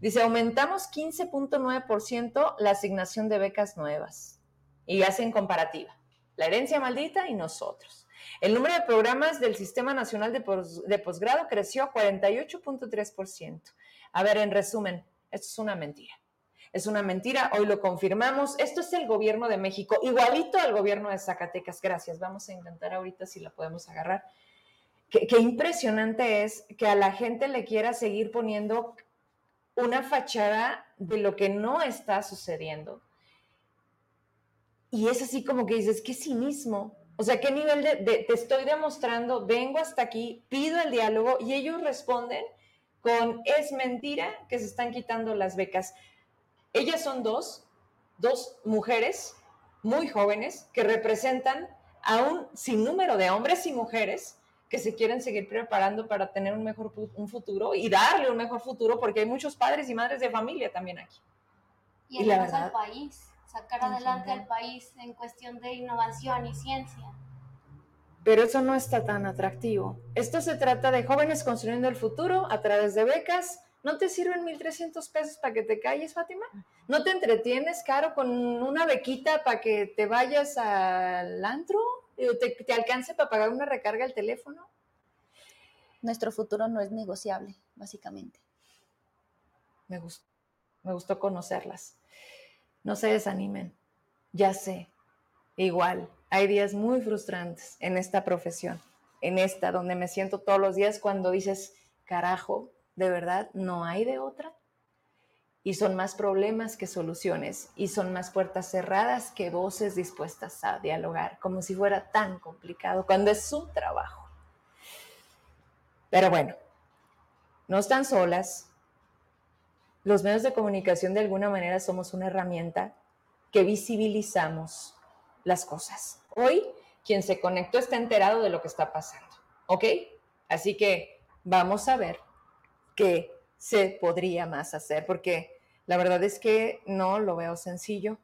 Dice, aumentamos 15.9% la asignación de becas nuevas. Y hacen comparativa. La herencia maldita y nosotros. El número de programas del Sistema Nacional de, Posgrado creció a 48.3%. A ver, en resumen, esto es una mentira. Es una mentira, hoy lo confirmamos. Esto es el gobierno de México, igualito al gobierno de Zacatecas. Gracias, vamos a intentar ahorita si la podemos agarrar. Qué, impresionante es que a la gente le quiera seguir poniendo una fachada de lo que no está sucediendo. Y es así como que dices, qué cinismo. O sea, qué nivel de, te estoy demostrando, vengo hasta aquí, pido el diálogo y ellos responden con es mentira que se están quitando las becas. Ellas son dos, dos mujeres muy jóvenes que representan a un sinnúmero de hombres y mujeres que se quieren seguir preparando para tener un mejor un futuro y darle un mejor futuro porque hay muchos padres y madres de familia también aquí. Y, y la verdad, al país, sacar adelante al país en cuestión de innovación y ciencia pero eso no está tan atractivo. Esto se trata de jóvenes construyendo el futuro a través de becas. ¿No te sirven 1.300 pesos para que te calles, Fátima? ¿No te entretienes, Caro, con una bequita para que te vayas al antro? ¿Te, te alcance para pagar una recarga al teléfono? Nuestro futuro no es negociable, básicamente. Me gustó, me gustó conocerlas. No se desanimen, ya sé, igual, hay días muy frustrantes en esta profesión, en esta donde me siento todos los días cuando dices, carajo, de verdad, no hay de otra. Y son más problemas que soluciones y son más puertas cerradas que voces dispuestas a dialogar, como si fuera tan complicado cuando es su trabajo. Pero bueno, no están solas. Los medios de comunicación de alguna manera somos una herramienta que visibilizamos las cosas. Hoy quien se conectó está enterado de lo que está pasando. ¿Ok? Así que vamos a ver qué se podría más hacer, porque la verdad es que no lo veo sencillo.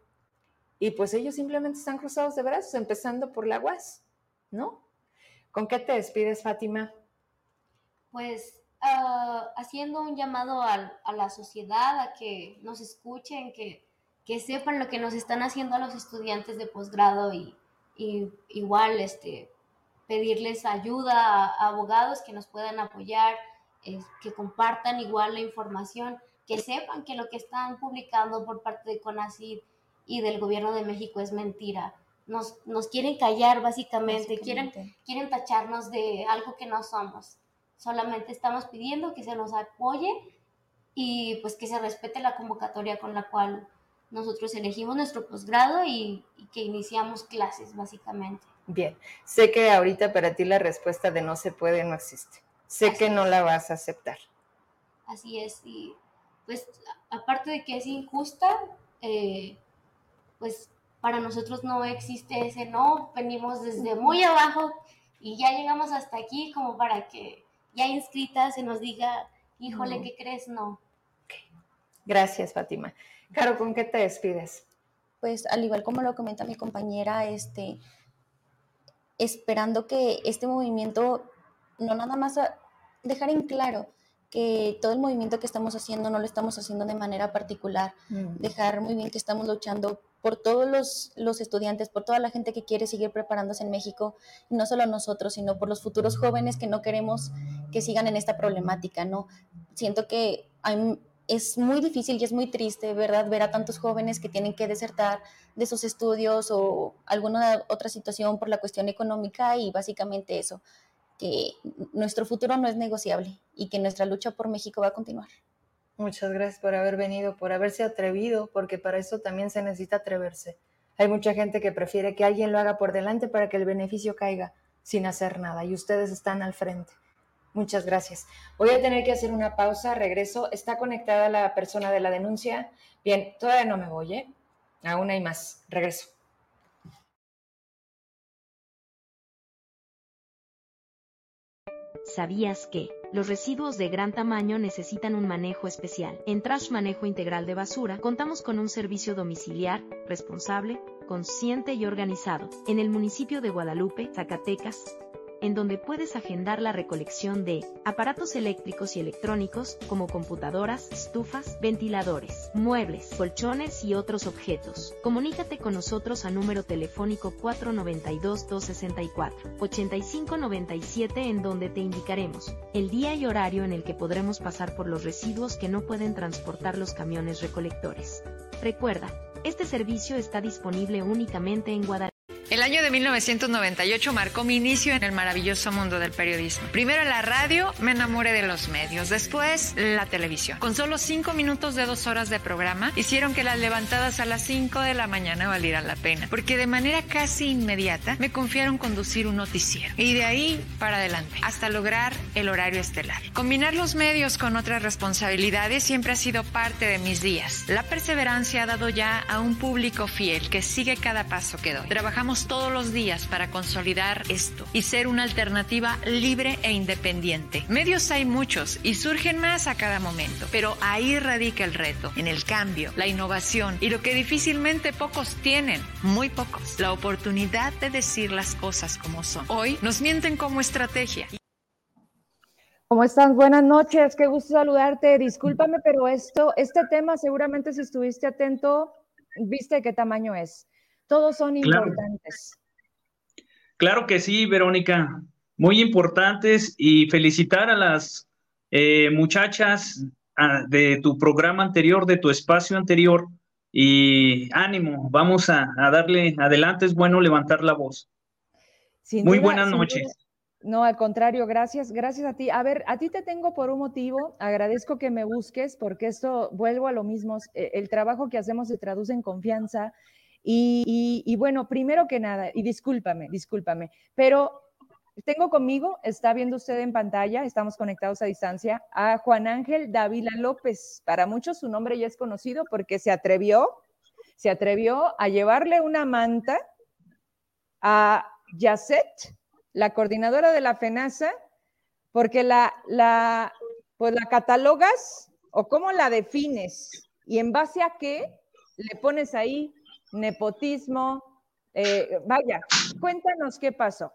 Y pues ellos simplemente están cruzados de brazos, empezando por la UAS, ¿no? ¿Con qué te despides, Fátima? Pues ah, haciendo un llamado a, la sociedad a que nos escuchen, que, que, sepan lo que nos están haciendo a los estudiantes de posgrado y, igual este, pedirles ayuda a, abogados que nos puedan apoyar, eh, que compartan igual la información, que sepan que lo que están publicando por parte de CONACYT y del gobierno de México es mentira. Nos, nos quieren callar básicamente, Quieren, quieren tacharnos de algo que no somos. Solamente estamos pidiendo que se nos apoye y pues que se respete la convocatoria con la cual nosotros elegimos nuestro posgrado y, y que iniciamos clases básicamente. Bien, sé que ahorita para ti la respuesta de no se puede no existe. Sé que no la vas a aceptar. Así es, y pues aparte de que es injusta, eh, pues para nosotros no existe ese no, venimos desde muy abajo y ya llegamos hasta aquí como para que ya inscrita se nos diga, híjole, ¿qué crees? No. Gracias, Fátima. Caro, ¿con qué te despides? Pues al igual como lo comenta mi compañera, este, esperando que este movimiento no nada más dejar en claro que todo el movimiento que estamos haciendo no lo estamos haciendo de manera particular, mm. dejar muy bien que estamos luchando por todos los, los, estudiantes, por toda la gente que quiere seguir preparándose en México, y no solo nosotros, sino por los futuros jóvenes que no queremos que sigan en esta problemática, ¿no? Siento que hay, es muy difícil y es muy triste, ¿verdad?, ver a tantos jóvenes que tienen que desertar de sus estudios o alguna otra situación por la cuestión económica y básicamente eso, que nuestro futuro no es negociable y que nuestra lucha por México va a continuar. Muchas gracias por haber venido, por haberse atrevido, porque para eso también se necesita atreverse. Hay mucha gente que prefiere que alguien lo haga por delante para que el beneficio caiga sin hacer nada y ustedes están al frente. Muchas gracias. Voy a tener que hacer una pausa, regreso. ¿Está conectada la persona de la denuncia? Bien, todavía no me voy, ¿eh? Aún hay más. Regreso. ¿Sabías que los residuos de gran tamaño necesitan un manejo especial? En Trash Manejo Integral de Basura contamos con un servicio domiciliar, responsable, consciente y organizado. En el municipio de Guadalupe, Zacatecas, en donde puedes agendar la recolección de aparatos eléctricos y electrónicos, como computadoras, estufas, ventiladores, muebles, colchones y otros objetos. Comunícate con nosotros a número telefónico 492-264-8597 en donde te indicaremos el día y horario en el que podremos pasar por los residuos que no pueden transportar los camiones recolectores. Recuerda, este servicio está disponible únicamente en Guadalajara. El año de 1998 marcó mi inicio en el maravilloso mundo del periodismo. Primero la radio, me enamoré de los medios, después la televisión. Con solo cinco minutos de dos horas de programa, hicieron que las levantadas a las cinco de la mañana valieran la pena, porque de manera casi inmediata me confiaron conducir un noticiero. Y de ahí para adelante, hasta lograr el horario estelar. Combinar los medios con otras responsabilidades siempre ha sido parte de mis días. La perseverancia ha dado ya a un público fiel que sigue cada paso que doy. Trabajamos todos los días para consolidar esto y ser una alternativa libre e independiente. Medios hay muchos y surgen más a cada momento, pero ahí radica el reto, en el cambio, la innovación y lo que difícilmente pocos tienen, muy pocos, la oportunidad de decir las cosas como son. Hoy nos mienten como estrategia. ¿Cómo estás? Buenas noches, qué gusto saludarte. Discúlpame, pero esto, este tema seguramente si estuviste atento, viste qué tamaño es. Todos son importantes. Claro que sí, Verónica. Muy importantes y felicitar a las eh, muchachas ah, de tu programa anterior, de tu espacio anterior. Y ánimo, vamos a, darle adelante. Es bueno levantar la voz. Muy buenas noches. No, al contrario, gracias, gracias a ti. A ver, a ti te tengo por un motivo, agradezco que me busques porque esto, vuelvo a lo mismo, eh, el trabajo que hacemos se traduce en confianza y, bueno, primero que nada, y discúlpame, discúlpame, pero tengo conmigo, está viendo usted en pantalla, estamos conectados a distancia, a Juan Ángel Dávila López. Para muchos su nombre ya es conocido porque se atrevió, se atrevió a llevarle una manta a Yacet, la coordinadora de la FENASA, porque la, la, pues la catalogas o cómo la defines y en base a qué le pones ahí nepotismo. Eh, vaya, cuéntanos qué pasó.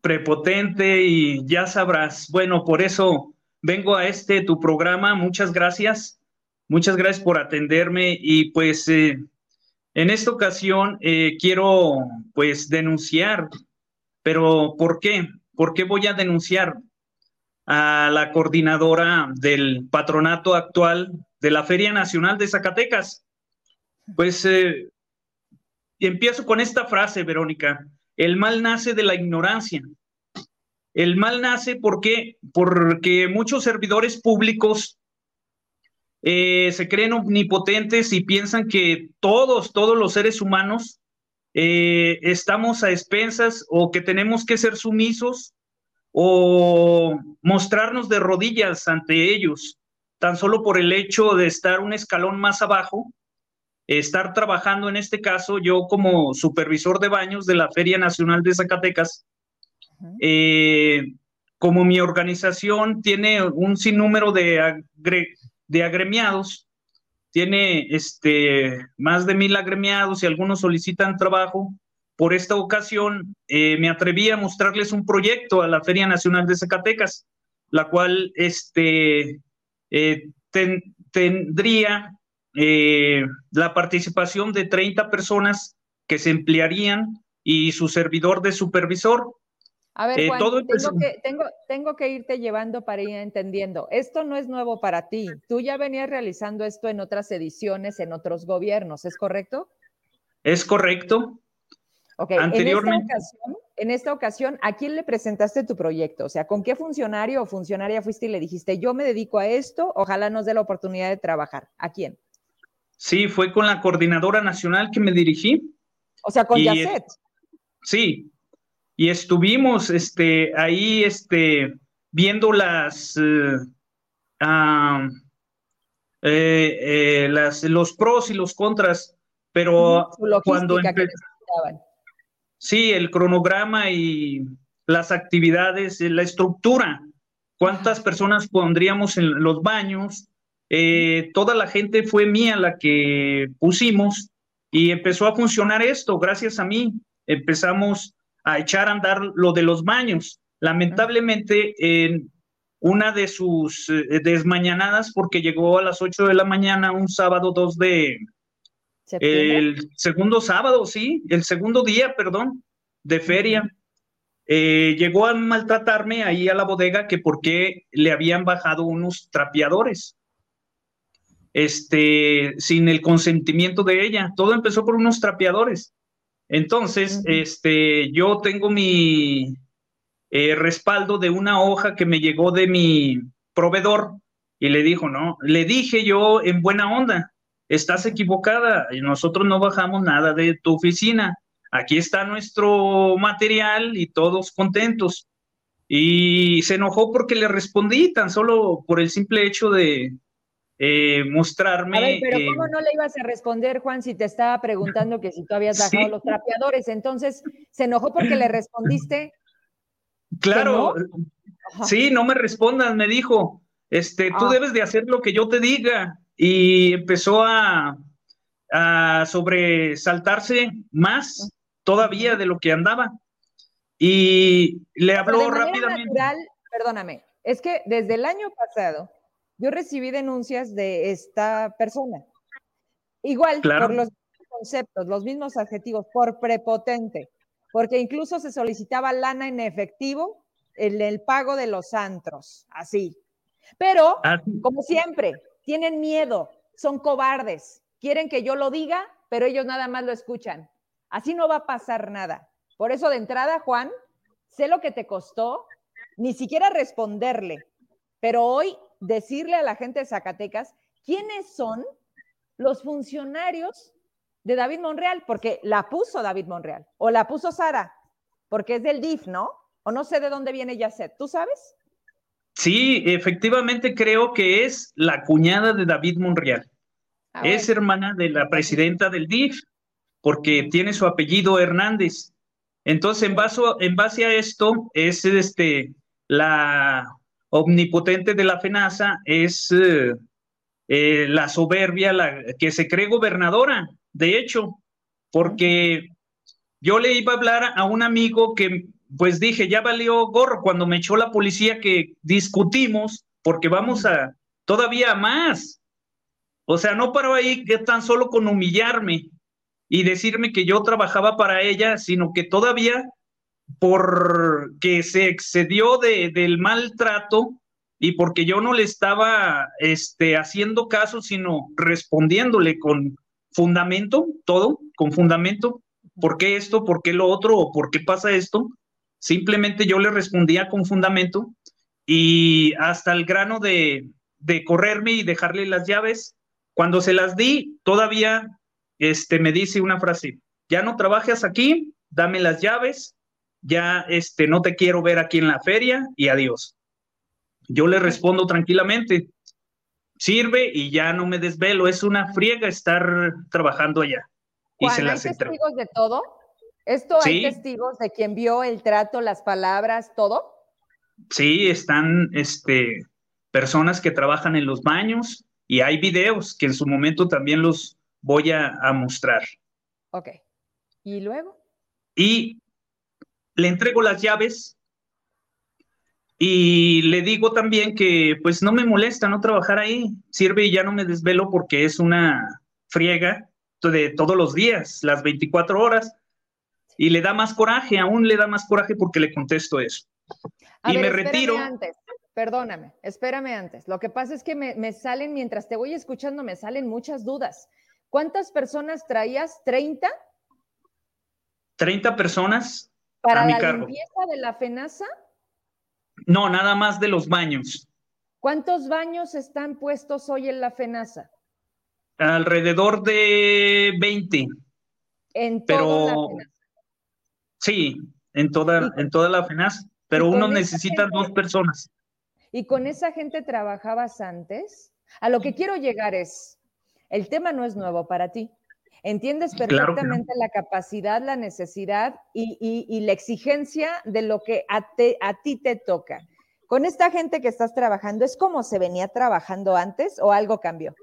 Prepotente y ya sabrás. Bueno, por eso vengo a este tu programa. Muchas gracias. Muchas gracias por atenderme y pues eh, en esta ocasión eh, quiero pues denunciar, pero ¿por qué? ¿Por qué voy a denunciar a la coordinadora del patronato actual de la Feria Nacional de Zacatecas? Pues eh, empiezo con esta frase, Verónica. El mal nace de la ignorancia. El mal nace porque, porque muchos servidores públicos eh, se creen omnipotentes y piensan que todos, todos los seres humanos eh, estamos a expensas o que tenemos que ser sumisos o mostrarnos de rodillas ante ellos, tan solo por el hecho de estar un escalón más abajo, estar trabajando en este caso, yo como supervisor de baños de la Feria Nacional de Zacatecas, eh, como mi organización tiene un sinnúmero de, de agremiados, tiene este, más de mil agremiados y algunos solicitan trabajo. Por esta ocasión eh, me atreví a mostrarles un proyecto a la Feria Nacional de Zacatecas, la cual este, eh, tendría eh, la participación de 30 personas que se emplearían y su servidor de supervisor. A ver, eh, Juan, tengo, que, irte llevando para ir entendiendo. Esto no es nuevo para ti. Tú ya venías realizando esto en otras ediciones, en otros gobiernos, ¿es correcto? Es correcto. Ok, Anteriormente... en, esta ocasión, en esta ocasión, ¿a quién le presentaste tu proyecto? O sea, ¿con qué funcionario o funcionaria fuiste y le dijiste, yo me dedico a esto, ojalá nos dé la oportunidad de trabajar? ¿A quién? Sí, fue con la coordinadora nacional que me dirigí. O sea, con Yacet. Sí, y estuvimos este, ahí este, viendo las, eh, eh, eh, las, los pros y los contras, pero cuando Sí, el cronograma y las actividades, la estructura, cuántas personas pondríamos en los baños, toda la gente fue mía la que pusimos y empezó a funcionar esto gracias a mí. Empezamos a echar a andar lo de los baños. Lamentablemente, en una de sus eh, desmañanadas, porque llegó a las 8 de la mañana un sábado 2 de... El segundo sábado, sí, el segundo día, perdón, de feria. Eh, llegó a maltratarme ahí a la bodega que porque le habían bajado unos trapeadores. Este, sin el consentimiento de ella. Todo empezó por unos trapeadores. Entonces, este, yo tengo mi eh, respaldo de una hoja que me llegó de mi proveedor y le dijo, no, le dije yo en buena onda, estás equivocada, y nosotros no bajamos nada de tu oficina, aquí está nuestro material y todos contentos. Y se enojó porque le respondí tan solo por el simple hecho de, eh, mostrarme. A ver, pero ¿cómo no le ibas a responder, Juan, si te estaba preguntando que si tú habías bajado los trapeadores? Entonces, ¿se enojó porque le respondiste? Claro, sí, no me respondas, me dijo, este, tú ah. debes de hacer lo que yo te diga. Y empezó a, a sobresaltarse más todavía de lo que andaba. Y le habló rápidamente. perdóname, es que desde el año pasado yo recibí denuncias de esta persona. Igual, por los conceptos, los mismos adjetivos, por prepotente, porque incluso se solicitaba lana en efectivo en el pago de los antros, así. Pero, ah, como siempre, tienen miedo, son cobardes, quieren que yo lo diga, pero ellos nada más lo escuchan. Así no va a pasar nada. Por eso, de entrada, Juan, sé lo que te costó, ni siquiera responderle, pero hoy decirle a la gente de Zacatecas quiénes son los funcionarios de David Monreal, porque la puso David Monreal, o la puso Sara, porque es del DIF, ¿no? O no sé de dónde viene Yacet, ¿tú sabes? Sí, efectivamente creo que es la cuñada de David Monreal. Ah, es hermana de la presidenta del DIF, porque tiene su apellido Hernández. Entonces, en base, en base a esto, es este, la omnipotente de la FENASA, es eh, eh, la soberbia, la que se cree gobernadora, de hecho, porque yo le iba a hablar a un amigo que, pues dije, ya valió gorro cuando me echó la policía que discutimos, porque vamos a todavía más. O sea, no paró ahí que tan solo con humillarme y decirme que yo trabajaba para ella, sino que todavía porque se excedió de, del maltrato y porque yo no le estaba este, haciendo caso, sino respondiéndole con fundamento, todo, con fundamento, ¿por qué esto? ¿Por qué lo otro? ¿O por qué pasa esto? Simplemente yo le respondía con fundamento y hasta el grano de, de correrme y dejarle las llaves. Cuando se las di, todavía este, me dice una frase, ya no trabajas aquí, dame las llaves, ya este, no te quiero ver aquí en la feria y adiós. Yo le respondo tranquilamente, sirve y ya no me desvelo, es una friega estar trabajando allá. y se las ¿hay testigos de todo? ¿Esto hay testigos de quien vio el trato, las palabras, todo? Sí, están este, personas que trabajan en los baños y hay videos que en su momento también los voy a, a mostrar. Ok. ¿Y luego? Y le entrego las llaves y le digo también que pues no me molesta no trabajar ahí, sirve y ya no me desvelo porque es una friega de todos los días, las 24 horas, y le da más coraje, aún le da más coraje porque le contesto eso. y me retiro. Antes, perdóname, espérame antes. Lo que pasa es que me, me, salen, mientras te voy escuchando, me salen muchas dudas. ¿Cuántas personas traías? ¿30? 30 personas. ¿Para la limpieza de la FENASA? No, nada más de los baños. ¿Cuántos baños están puestos hoy en la FENASA? Alrededor de 20. ¿En toda la FENASA? Sí, en toda, en toda la FENASA, pero uno necesita dos personas. ¿Y con esa gente trabajabas antes? A lo que quiero llegar es, el tema no es nuevo para ti. Entiendes perfectamente la capacidad, la necesidad y, la exigencia de lo que a, a ti te toca. Con esta gente que estás trabajando, ¿es como se venía trabajando antes o algo cambió?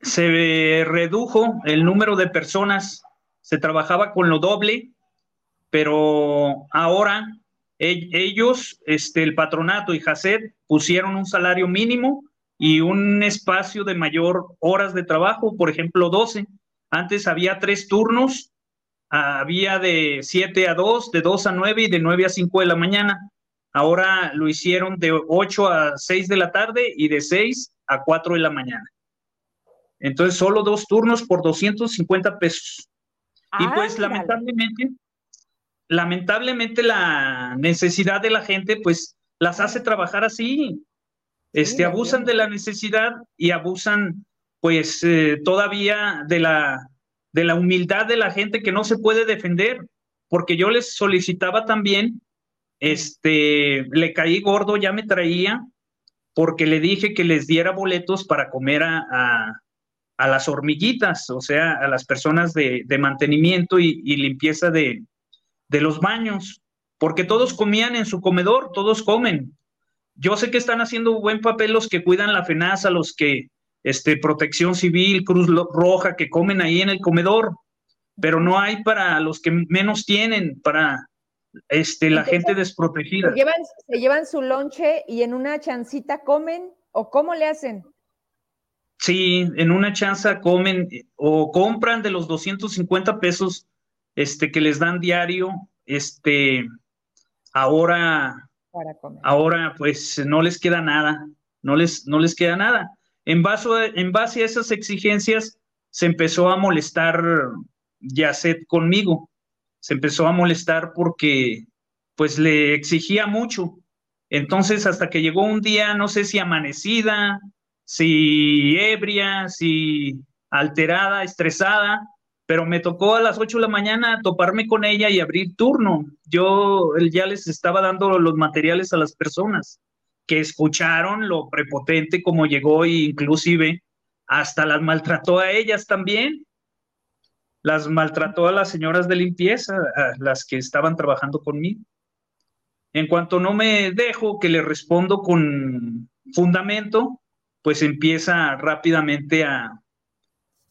Se redujo el número de personas, se trabajaba con lo doble, pero ahora ellos, este, el patronato y Jacet pusieron un salario mínimo y un espacio de mayor horas de trabajo, por ejemplo, 12. Antes había tres turnos, había de 7 a 2, de 2 a 9 y de 9 a 5 de la mañana. Ahora lo hicieron de 8 a 6 de la tarde y de 6 a 4 de la mañana. Entonces, solo dos turnos por 250 pesos. y pues lamentablemente, lamentablemente la necesidad de la gente, pues las hace trabajar así este, abusan de la necesidad y abusan, pues, eh, todavía de la, de la humildad de la gente que no se puede defender, porque yo les solicitaba también, este, le caí gordo, ya me traía, porque le dije que les diera boletos para comer a, a, las hormiguitas, o sea, a las personas de, de mantenimiento y, y limpieza de, de los baños, porque todos comían en su comedor, todos comen, yo sé que están haciendo buen papel los que cuidan la FENASA, los que, este, Protección Civil, Cruz Roja, que comen ahí en el comedor, pero no hay para los que menos tienen, para este, la gente desprotegida. ¿se llevan, ¿Se llevan su lonche y en una chancita comen o cómo le hacen? Sí, en una chanza comen o compran de los 250 pesos este, que les dan diario, este, ahora Ahora, pues no les queda nada, no les, no les queda nada. En base, en base a esas exigencias, se empezó a molestar Yacet conmigo. Se empezó a molestar porque, pues, le exigía mucho. Entonces, hasta que llegó un día, no sé si amanecida, si ebria, si alterada, estresada, pero me tocó a las 8 de la mañana toparme con ella y abrir turno. Yo ya les estaba dando los materiales a las personas que escucharon lo prepotente como llegó e inclusive hasta las maltrató a ellas también. las maltrató a las señoras de limpieza, las que estaban trabajando conmigo. En cuanto no me dejo que le respondo con fundamento, pues empieza rápidamente a,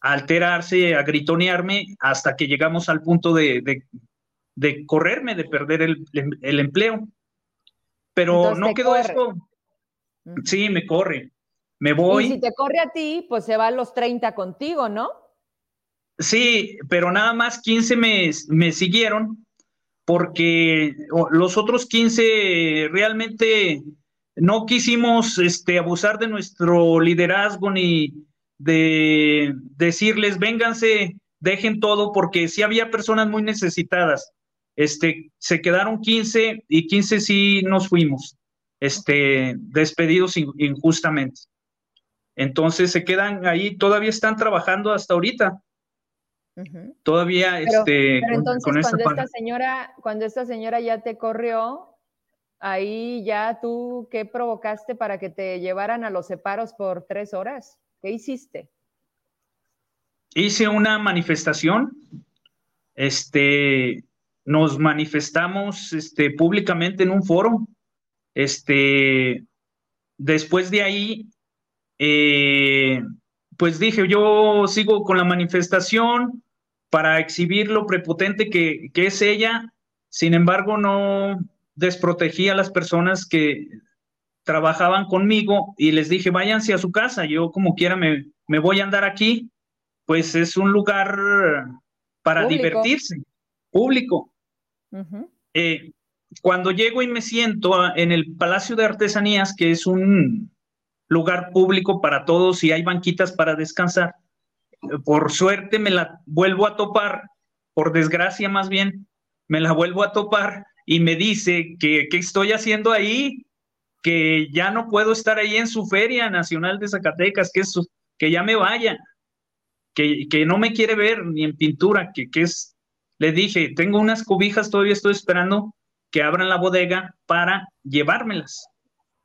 alterarse, a gritonearme, hasta que llegamos al punto de, correrme, de perder el, empleo. Pero no quedó esto. Sí, me corre. Me voy. Y si te corre a ti, pues se va a los 30 contigo, ¿no? Sí, pero nada más 15 me, me siguieron porque los otros 15 realmente no quisimos este, abusar de nuestro liderazgo ni de decirles, vénganse, dejen todo, porque sí había personas muy necesitadas. Este, se quedaron 15 y 15 sí nos fuimos, este, despedidos injustamente. Entonces se quedan ahí, todavía están trabajando hasta ahorita. Todavía, este, entonces cuando esta señora, cuando esta señora ya te corrió, ahí ya tú, ¿qué provocaste para que te llevaran a los separos por tres horas? ¿Qué hiciste? Hice una manifestación, este, nos manifestamos este, públicamente en un foro, este, después de ahí, eh, pues dije, yo sigo con la manifestación para exhibir lo prepotente que, que es ella, sin embargo, no, desprotegí a las personas que trabajaban conmigo y les dije, váyanse a su casa, yo como quiera me, me voy a andar aquí, pues es un lugar para divertirse, público. Eh, cuando llego y me siento en el Palacio de Artesanías, que es un lugar público para todos y hay banquitas para descansar, por suerte me la vuelvo a topar, por desgracia más bien, me la vuelvo a topar y me dice que qué estoy haciendo ahí, que ya no puedo estar ahí en su Feria Nacional de Zacatecas, que, es que ya me vaya, que, que, no me quiere ver ni en pintura, que, que es, le dije, tengo unas cobijas, todavía estoy esperando que abran la bodega para llevármelas,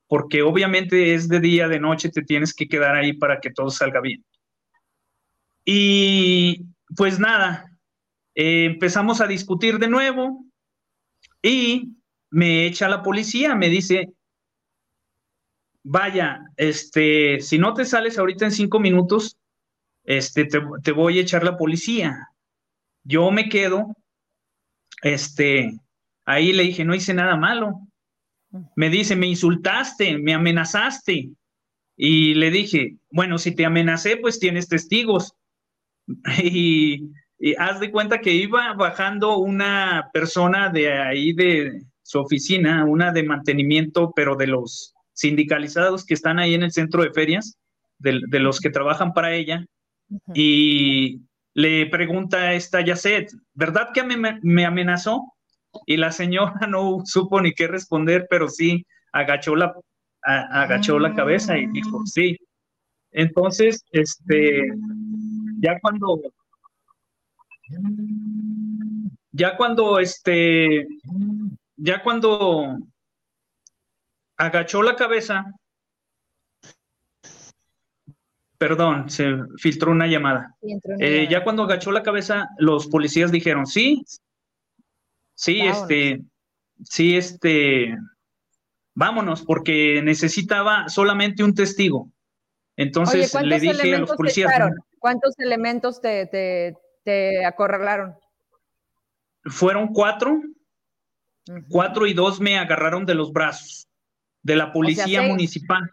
porque obviamente es de día, de noche, te tienes que quedar ahí para que todo salga bien. Y pues nada, eh, empezamos a discutir de nuevo, y me echa la policía, me dice, vaya, este, si no te sales ahorita en cinco minutos, este, te, voy a echar la policía. Yo me quedo, este, ahí le dije, no hice nada malo. Me dice, me insultaste, me amenazaste. Y le dije, bueno, si te amenacé, pues tienes testigos. Y y haz de cuenta que iba bajando una persona de ahí de su oficina, una de mantenimiento, pero de los sindicalizados que están ahí en el centro de ferias, de, los que trabajan para ella, y le pregunta a esta Yacet, ¿verdad que me, me, amenazó? Y la señora no supo ni qué responder, pero sí agachó la, agachó la cabeza y dijo, sí. Entonces, este, ya cuando ya cuando este, ya cuando agachó la cabeza, perdón, se filtró una llamada. Eh, ya cuando agachó la cabeza, los policías dijeron, sí, sí, este, sí, este, vámonos, porque necesitaba solamente un testigo. Entonces le dije a los policías. ¿Cuántos elementos te, te acorralaron? Fueron cuatro, cuatro y dos me agarraron de los brazos, de la policía municipal.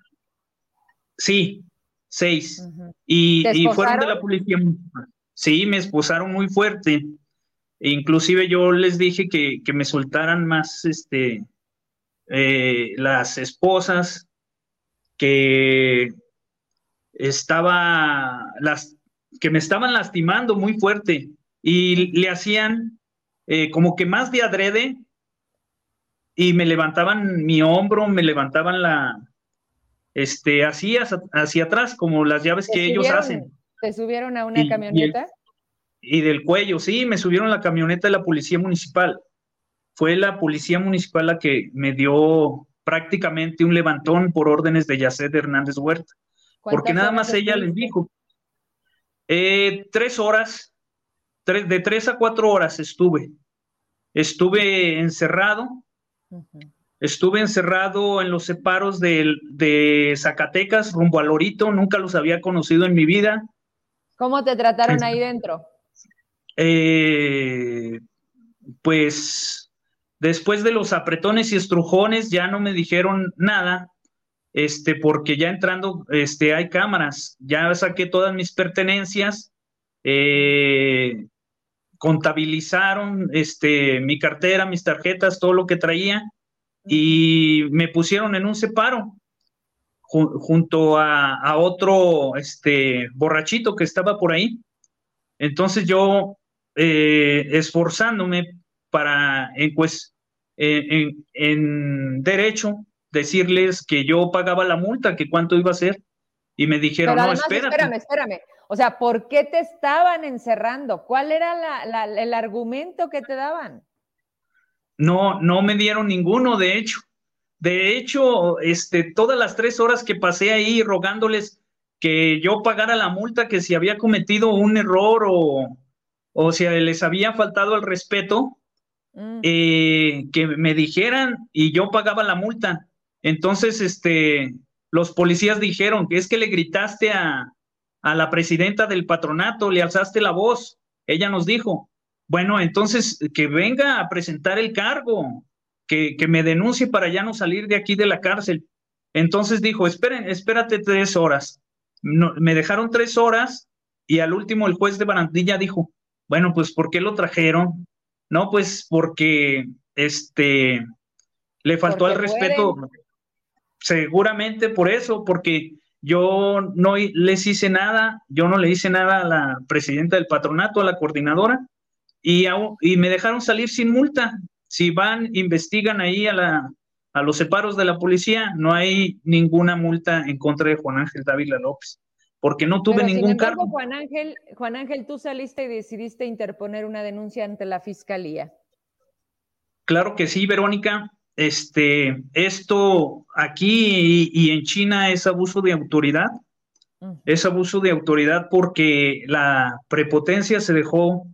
Sí, seis. y, fueron de la policía municipal. Sí, me esposaron muy fuerte. E inclusive yo les dije que, me soltaran más este, eh, las esposas, que estaba las que me estaban lastimando muy fuerte y le hacían eh, como que más de adrede y me levantaban mi hombro, me levantaban la, este, así hacia, atrás, como las llaves que ellos hacen. ¿Te subieron a una camioneta? Y, del cuello, sí, me subieron la camioneta de la policía municipal. Fue la policía municipal la que me dio prácticamente un levantón por órdenes de Yacet Hernández Huerta. Porque nada más ella les dijo, eh, tres horas, de tres a cuatro horas estuve. Estuve encerrado. Estuve encerrado en los separos de, de, Zacatecas rumbo a Lorito. Nunca los había conocido en mi vida. ¿Cómo te trataron ahí dentro? Eh, pues después de los apretones y estrujones ya no me dijeron nada, este, porque ya entrando, este, hay cámaras, ya saqué todas mis pertenencias, eh, contabilizaron, este, mi cartera, mis tarjetas, todo lo que traía, y me pusieron en un separo junto a, otro, este, borrachito que estaba por ahí. Entonces yo, eh, esforzándome para, en, pues, en derecho, decirles que yo pagaba la multa, que cuánto iba a ser. Y me dijeron, no, espérate. Espérame, espérame. O sea, ¿por qué te estaban encerrando? ¿Cuál era el argumento que te daban? No, no me dieron ninguno, de hecho. De hecho, este, todas las tres horas que pasé ahí rogándoles que yo pagara la multa, que si había cometido un error o, o si les había faltado el respeto, mm. eh, que me dijeran y yo pagaba la multa. Entonces, este, los policías dijeron que es que le gritaste a, la presidenta del patronato, le alzaste la voz. Ella nos dijo, bueno, entonces que venga a presentar el cargo, que, que me denuncie para ya no salir de aquí de la cárcel. Entonces dijo, esperen, espérate tres horas. me dejaron tres horas y al último el juez de Barandilla dijo, bueno, pues ¿por qué lo trajeron? No, pues porque este le faltó al respeto seguramente por eso, porque yo no les hice nada, yo no le hice nada a la presidenta del patronato, a la coordinadora, y, y me dejaron salir sin multa. Si van, investigan ahí a, la, a los separos de la policía, no hay ninguna multa en contra de Juan Ángel Dávila López, porque no tuve ningún cargo. Juan Ángel, Juan Ángel, tú saliste y decidiste interponer una denuncia ante la fiscalía. Claro que sí, Verónica. Este, esto aquí y, en China es abuso de autoridad. Es abuso de autoridad porque la prepotencia se dejó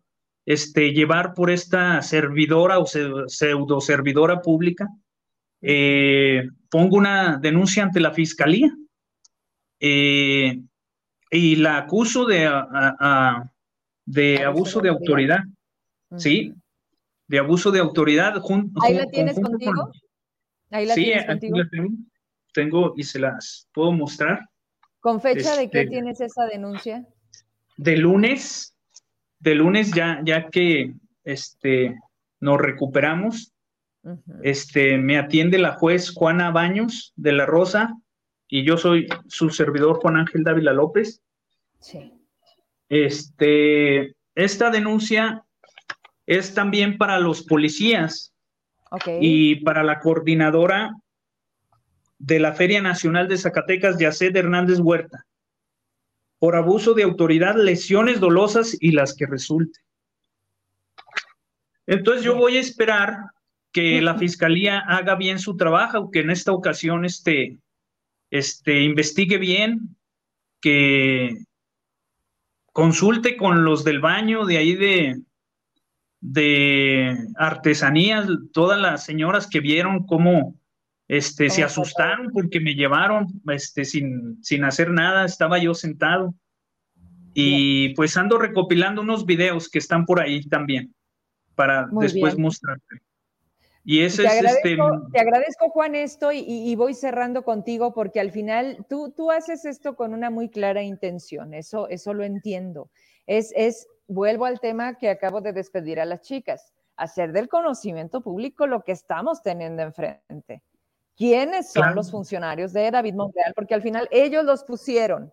este, llevar por esta servidora o pseudo servidora pública. Eh, pongo una denuncia ante la fiscalía eh, y la acuso de, de abuso de autoridad. ¿Sí? De abuso de autoridad. ¿Ahí la tienes contigo? ¿Ahí la sí, tienes contigo? La tengo, tengo, y se las puedo mostrar. ¿Con fecha de qué este, tienes esa denuncia? De lunes, de lunes ya, ya que este, nos recuperamos, este, me atiende la juez Juana Baños de la Rosa y yo soy su servidor Juan Ángel Dávila López. Sí. Este, esta denuncia es también para los policías y para la coordinadora de la Feria Nacional de Zacatecas, Yacet Hernández Huerta, por abuso de autoridad, lesiones dolosas y las que resulte. Entonces yo voy a esperar que la fiscalía haga bien su trabajo, que en esta ocasión este, este, investigue bien, que consulte con los del baño de ahí de, de artesanías, todas las señoras que vieron cómo este, se asustaron porque me llevaron este, sin, sin hacer nada, estaba yo sentado. Y pues ando recopilando unos videos que están por ahí también para después mostrarte. Y ese te es este, Te agradezco, Juan, esto y, voy cerrando contigo porque al final tú, tú haces esto con una muy clara intención, eso, eso lo entiendo. Es, es vuelvo al tema que acabo de despedir a las chicas, hacer del conocimiento público lo que estamos teniendo enfrente. ¿Quiénes son los funcionarios de David Monreal? Porque al final ellos los pusieron,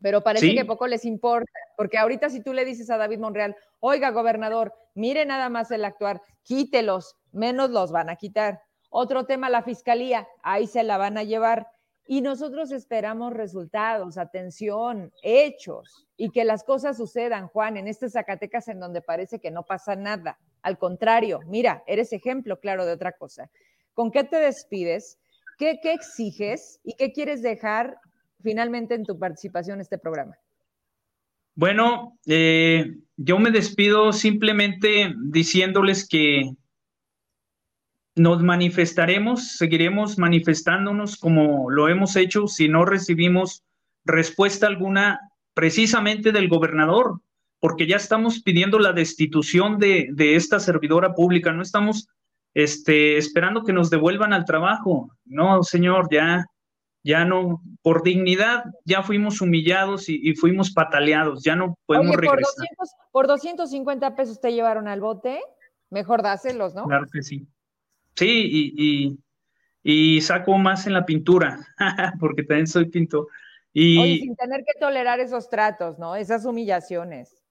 pero parece que poco les importa, porque ahorita si tú le dices a David Monreal, oiga, gobernador, mire nada más el actuar, quítelos, menos los van a quitar. Otro tema, la fiscalía, ahí se la van a llevar. Y nosotros esperamos resultados, atención, hechos y que las cosas sucedan, Juan, en este Zacatecas en donde parece que no pasa nada. Al contrario, mira, eres ejemplo claro de otra cosa. ¿Con qué te despides? ¿Qué, qué exiges y qué quieres dejar finalmente en tu participación en este programa? Bueno, eh, yo me despido simplemente diciéndoles que nos manifestaremos, seguiremos manifestándonos como lo hemos hecho si no recibimos respuesta alguna precisamente del gobernador, porque ya estamos pidiendo la destitución de, esta servidora pública, no estamos este, esperando que nos devuelvan al trabajo. No, señor, ya, ya no, por dignidad ya fuimos humillados y, fuimos pataleados, ya no podemos regresar. Por, 250 pesos te llevaron al bote, mejor dáselos, ¿no? Claro que sí. Sí, y, y, saco más en la pintura, porque también soy pintor. Y, sin tener que tolerar esos tratos, ¿no? Esas humillaciones.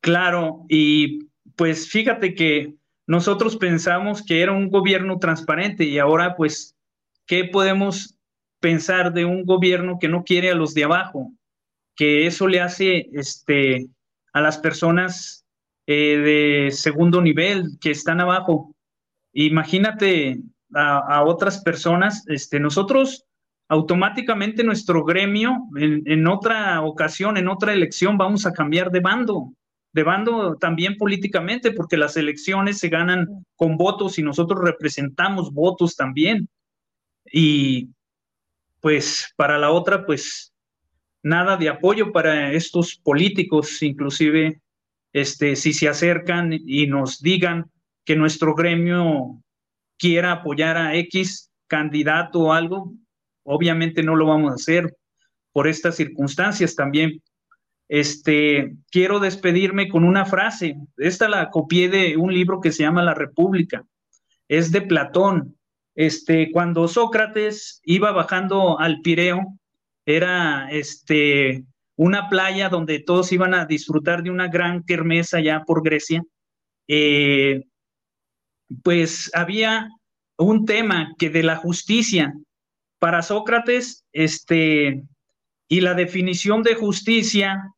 Claro, y pues fíjate que nosotros pensamos que era un gobierno transparente y ahora pues, ¿qué podemos pensar de un gobierno que no quiere a los de abajo? Que eso le hace este, a las personas eh, de segundo nivel que están abajo. Imagínate a, otras personas, este, nosotros automáticamente nuestro gremio en, otra ocasión, en otra elección, vamos a cambiar de bando, de bando también políticamente, porque las elecciones se ganan con votos y nosotros representamos votos también. Y pues para la otra, pues nada de apoyo para estos políticos, inclusive este, si se acercan y nos digan que nuestro gremio quiera apoyar a X candidato o algo, obviamente no lo vamos a hacer por estas circunstancias también. Este, quiero despedirme con una frase. Esta la copié de un libro que se llama La República. Es de Platón. Este, cuando Sócrates iba bajando al Pireo, era este, una playa donde todos iban a disfrutar de una gran kermesa ya por Grecia. Eh, pues había un tema que de la justicia para Sócrates, este, y la definición de justicia,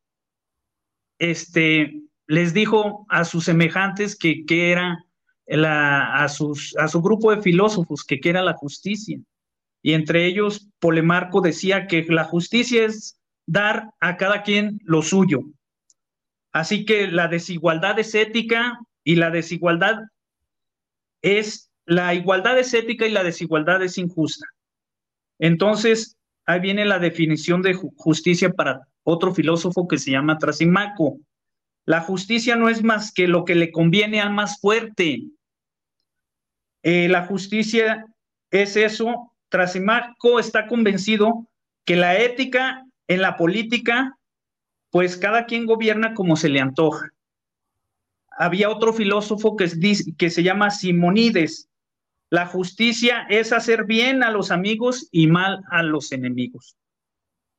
este, les dijo a sus semejantes que, que era la, a, a su grupo de filósofos que, que era la justicia. Y entre ellos, Polemarco decía que la justicia es dar a cada quien lo suyo. Así que la desigualdad es ética y la desigualdad es la igualdad es ética y la desigualdad es injusta. Entonces, ahí viene la definición de justicia para otro filósofo que se llama Trasimaco. La justicia no es más que lo que le conviene al más fuerte. Eh, la justicia es eso. Trasimaco está convencido que la ética en la política, pues cada quien gobierna como se le antoja había otro filósofo que, se llama Simonides. La justicia es hacer bien a los amigos y mal a los enemigos.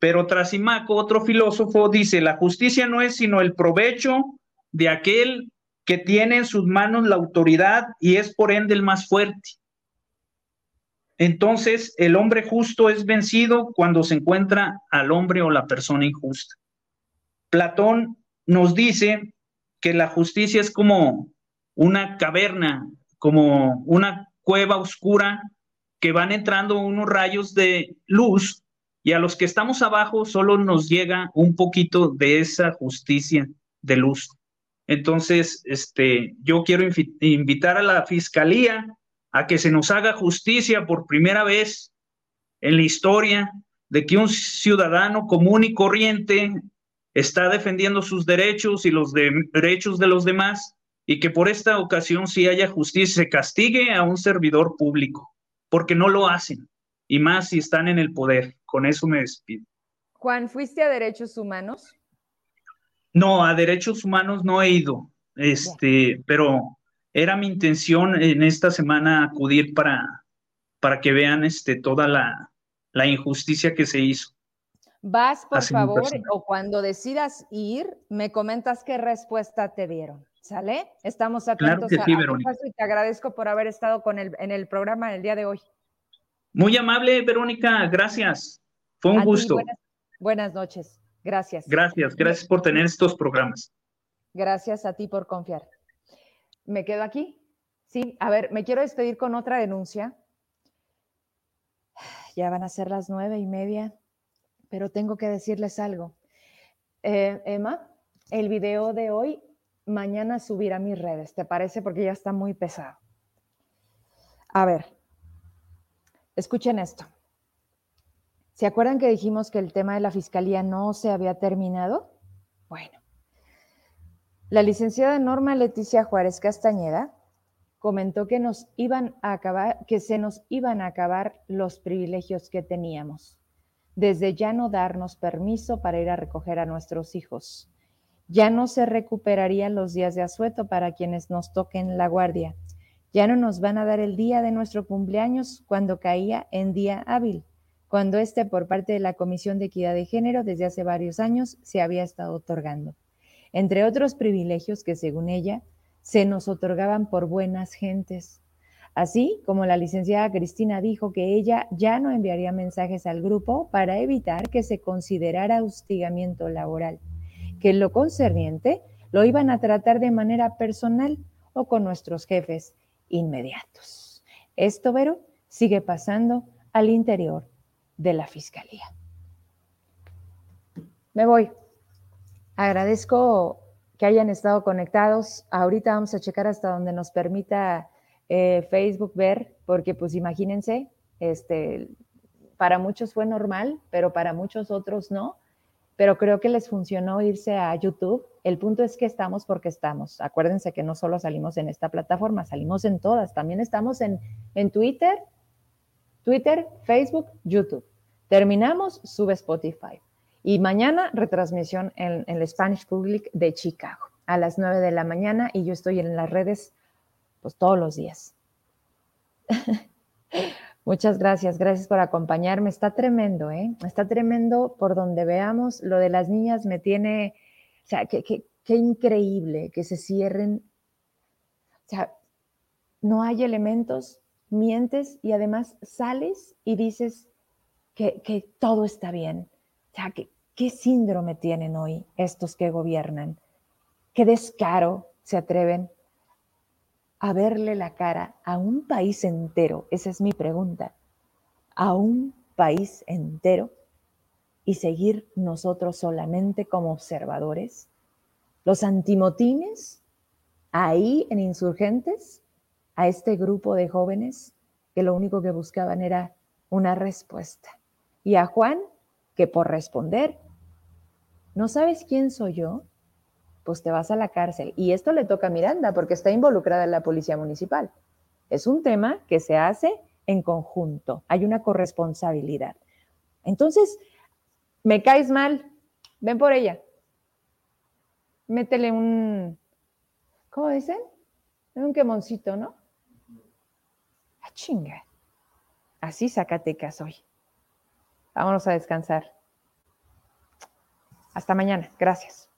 Pero Trasimaco, otro filósofo, dice, la justicia no es sino el provecho de aquel que tiene en sus manos la autoridad y es por ende el más fuerte. Entonces, el hombre justo es vencido cuando se encuentra al hombre o la persona injusta. Platón nos dice que la justicia es como una caverna, como una cueva oscura que van entrando unos rayos de luz y a los que estamos abajo solo nos llega un poquito de esa justicia de luz. Entonces, este, yo quiero invitar a la fiscalía a que se nos haga justicia por primera vez en la historia de que un ciudadano común y corriente está defendiendo sus derechos y los derechos de los demás y que por esta ocasión si haya justicia se castigue a un servidor público, porque no lo hacen, y más si están en el poder. Con eso me despido. Juan, ¿fuiste a derechos humanos? No, a derechos humanos no he ido, este, pero era mi intención en esta semana acudir para, para que vean este, toda la, la injusticia que se hizo. Vas, por favor, o cuando decidas ir, me comentas qué respuesta te dieron. ¿Sale? Estamos atentos claro que a, y te agradezco por haber estado con el, en el programa el día de hoy. Muy amable, Verónica, gracias. Fue un gusto. buenas, noches. Gracias. Gracias, gracias por tener estos programas. Gracias a ti por confiar. ¿Me quedo aquí? Sí, a ver, me quiero despedir con otra denuncia. Ya van a ser las nueve y media pero tengo que decirles algo. Eh, Emma, el video de hoy mañana subirá a mis redes, ¿te parece? Porque ya está muy pesado. A ver, escuchen esto. ¿Se acuerdan que dijimos que el tema de la fiscalía no se había terminado? Bueno, la licenciada Norma Leticia Juárez Castañeda comentó que nos iban a acabar, que se nos iban a acabar los privilegios que teníamos, desde ya no darnos permiso para ir a recoger a nuestros hijos. Ya no se recuperarían los días de asueto para quienes nos toquen la guardia. Ya no nos van a dar el día de nuestro cumpleaños cuando caía en día hábil, cuando este por parte de la Comisión de Equidad de Género desde hace varios años se había estado otorgando. Entre otros privilegios que según ella se nos otorgaban por buenas gentes. Así como la licenciada Cristina dijo que ella ya no enviaría mensajes al grupo para evitar que se considerara hostigamiento laboral, que lo concerniente lo iban a tratar de manera personal o con nuestros jefes inmediatos. Esto, Vero, sigue pasando al interior de la Fiscalía. Me voy. Agradezco que hayan estado conectados. Ahorita vamos a checar hasta donde nos permita eh, Facebook ver, porque pues imagínense, este, para muchos fue normal, pero para muchos otros no. Pero creo que les funcionó irse a YouTube. El punto es que estamos porque estamos. Acuérdense que no solo salimos en esta plataforma, salimos en todas. También estamos en, en Twitter, Twitter, Facebook, YouTube. Terminamos, sube Spotify. Y mañana retransmisión en, el Spanish Public de Chicago a las 9 de la mañana y yo estoy en las redes pues todos los días. Muchas gracias, gracias por acompañarme. Está tremendo, ¿eh? Está tremendo por donde veamos. Lo de las niñas me tiene, o sea, qué, increíble que se cierren. O sea, no hay elementos, mientes y además sales y dices que, todo está bien. O sea, ¿qué, ¿qué síndrome tienen hoy estos que gobiernan? ¿Qué descaro se atreven a verle la cara a un país entero? Esa es mi pregunta. A un país entero y seguir nosotros solamente como observadores? Los antimotines ahí en insurgentes a este grupo de jóvenes que lo único que buscaban era una respuesta. Y a Juan que por responder, ¿no sabes quién soy yo? Pues te vas a la cárcel. Y esto le toca a Miranda porque está involucrada en la policía municipal. Es un tema que se hace en conjunto, hay una corresponsabilidad. Entonces, me caes mal, ven por ella. Métele un, ¿cómo dicen? Un quemoncito, ¿no? A ah, chinga. Así Zacatecas hoy. Vámonos a descansar. Hasta mañana. Gracias.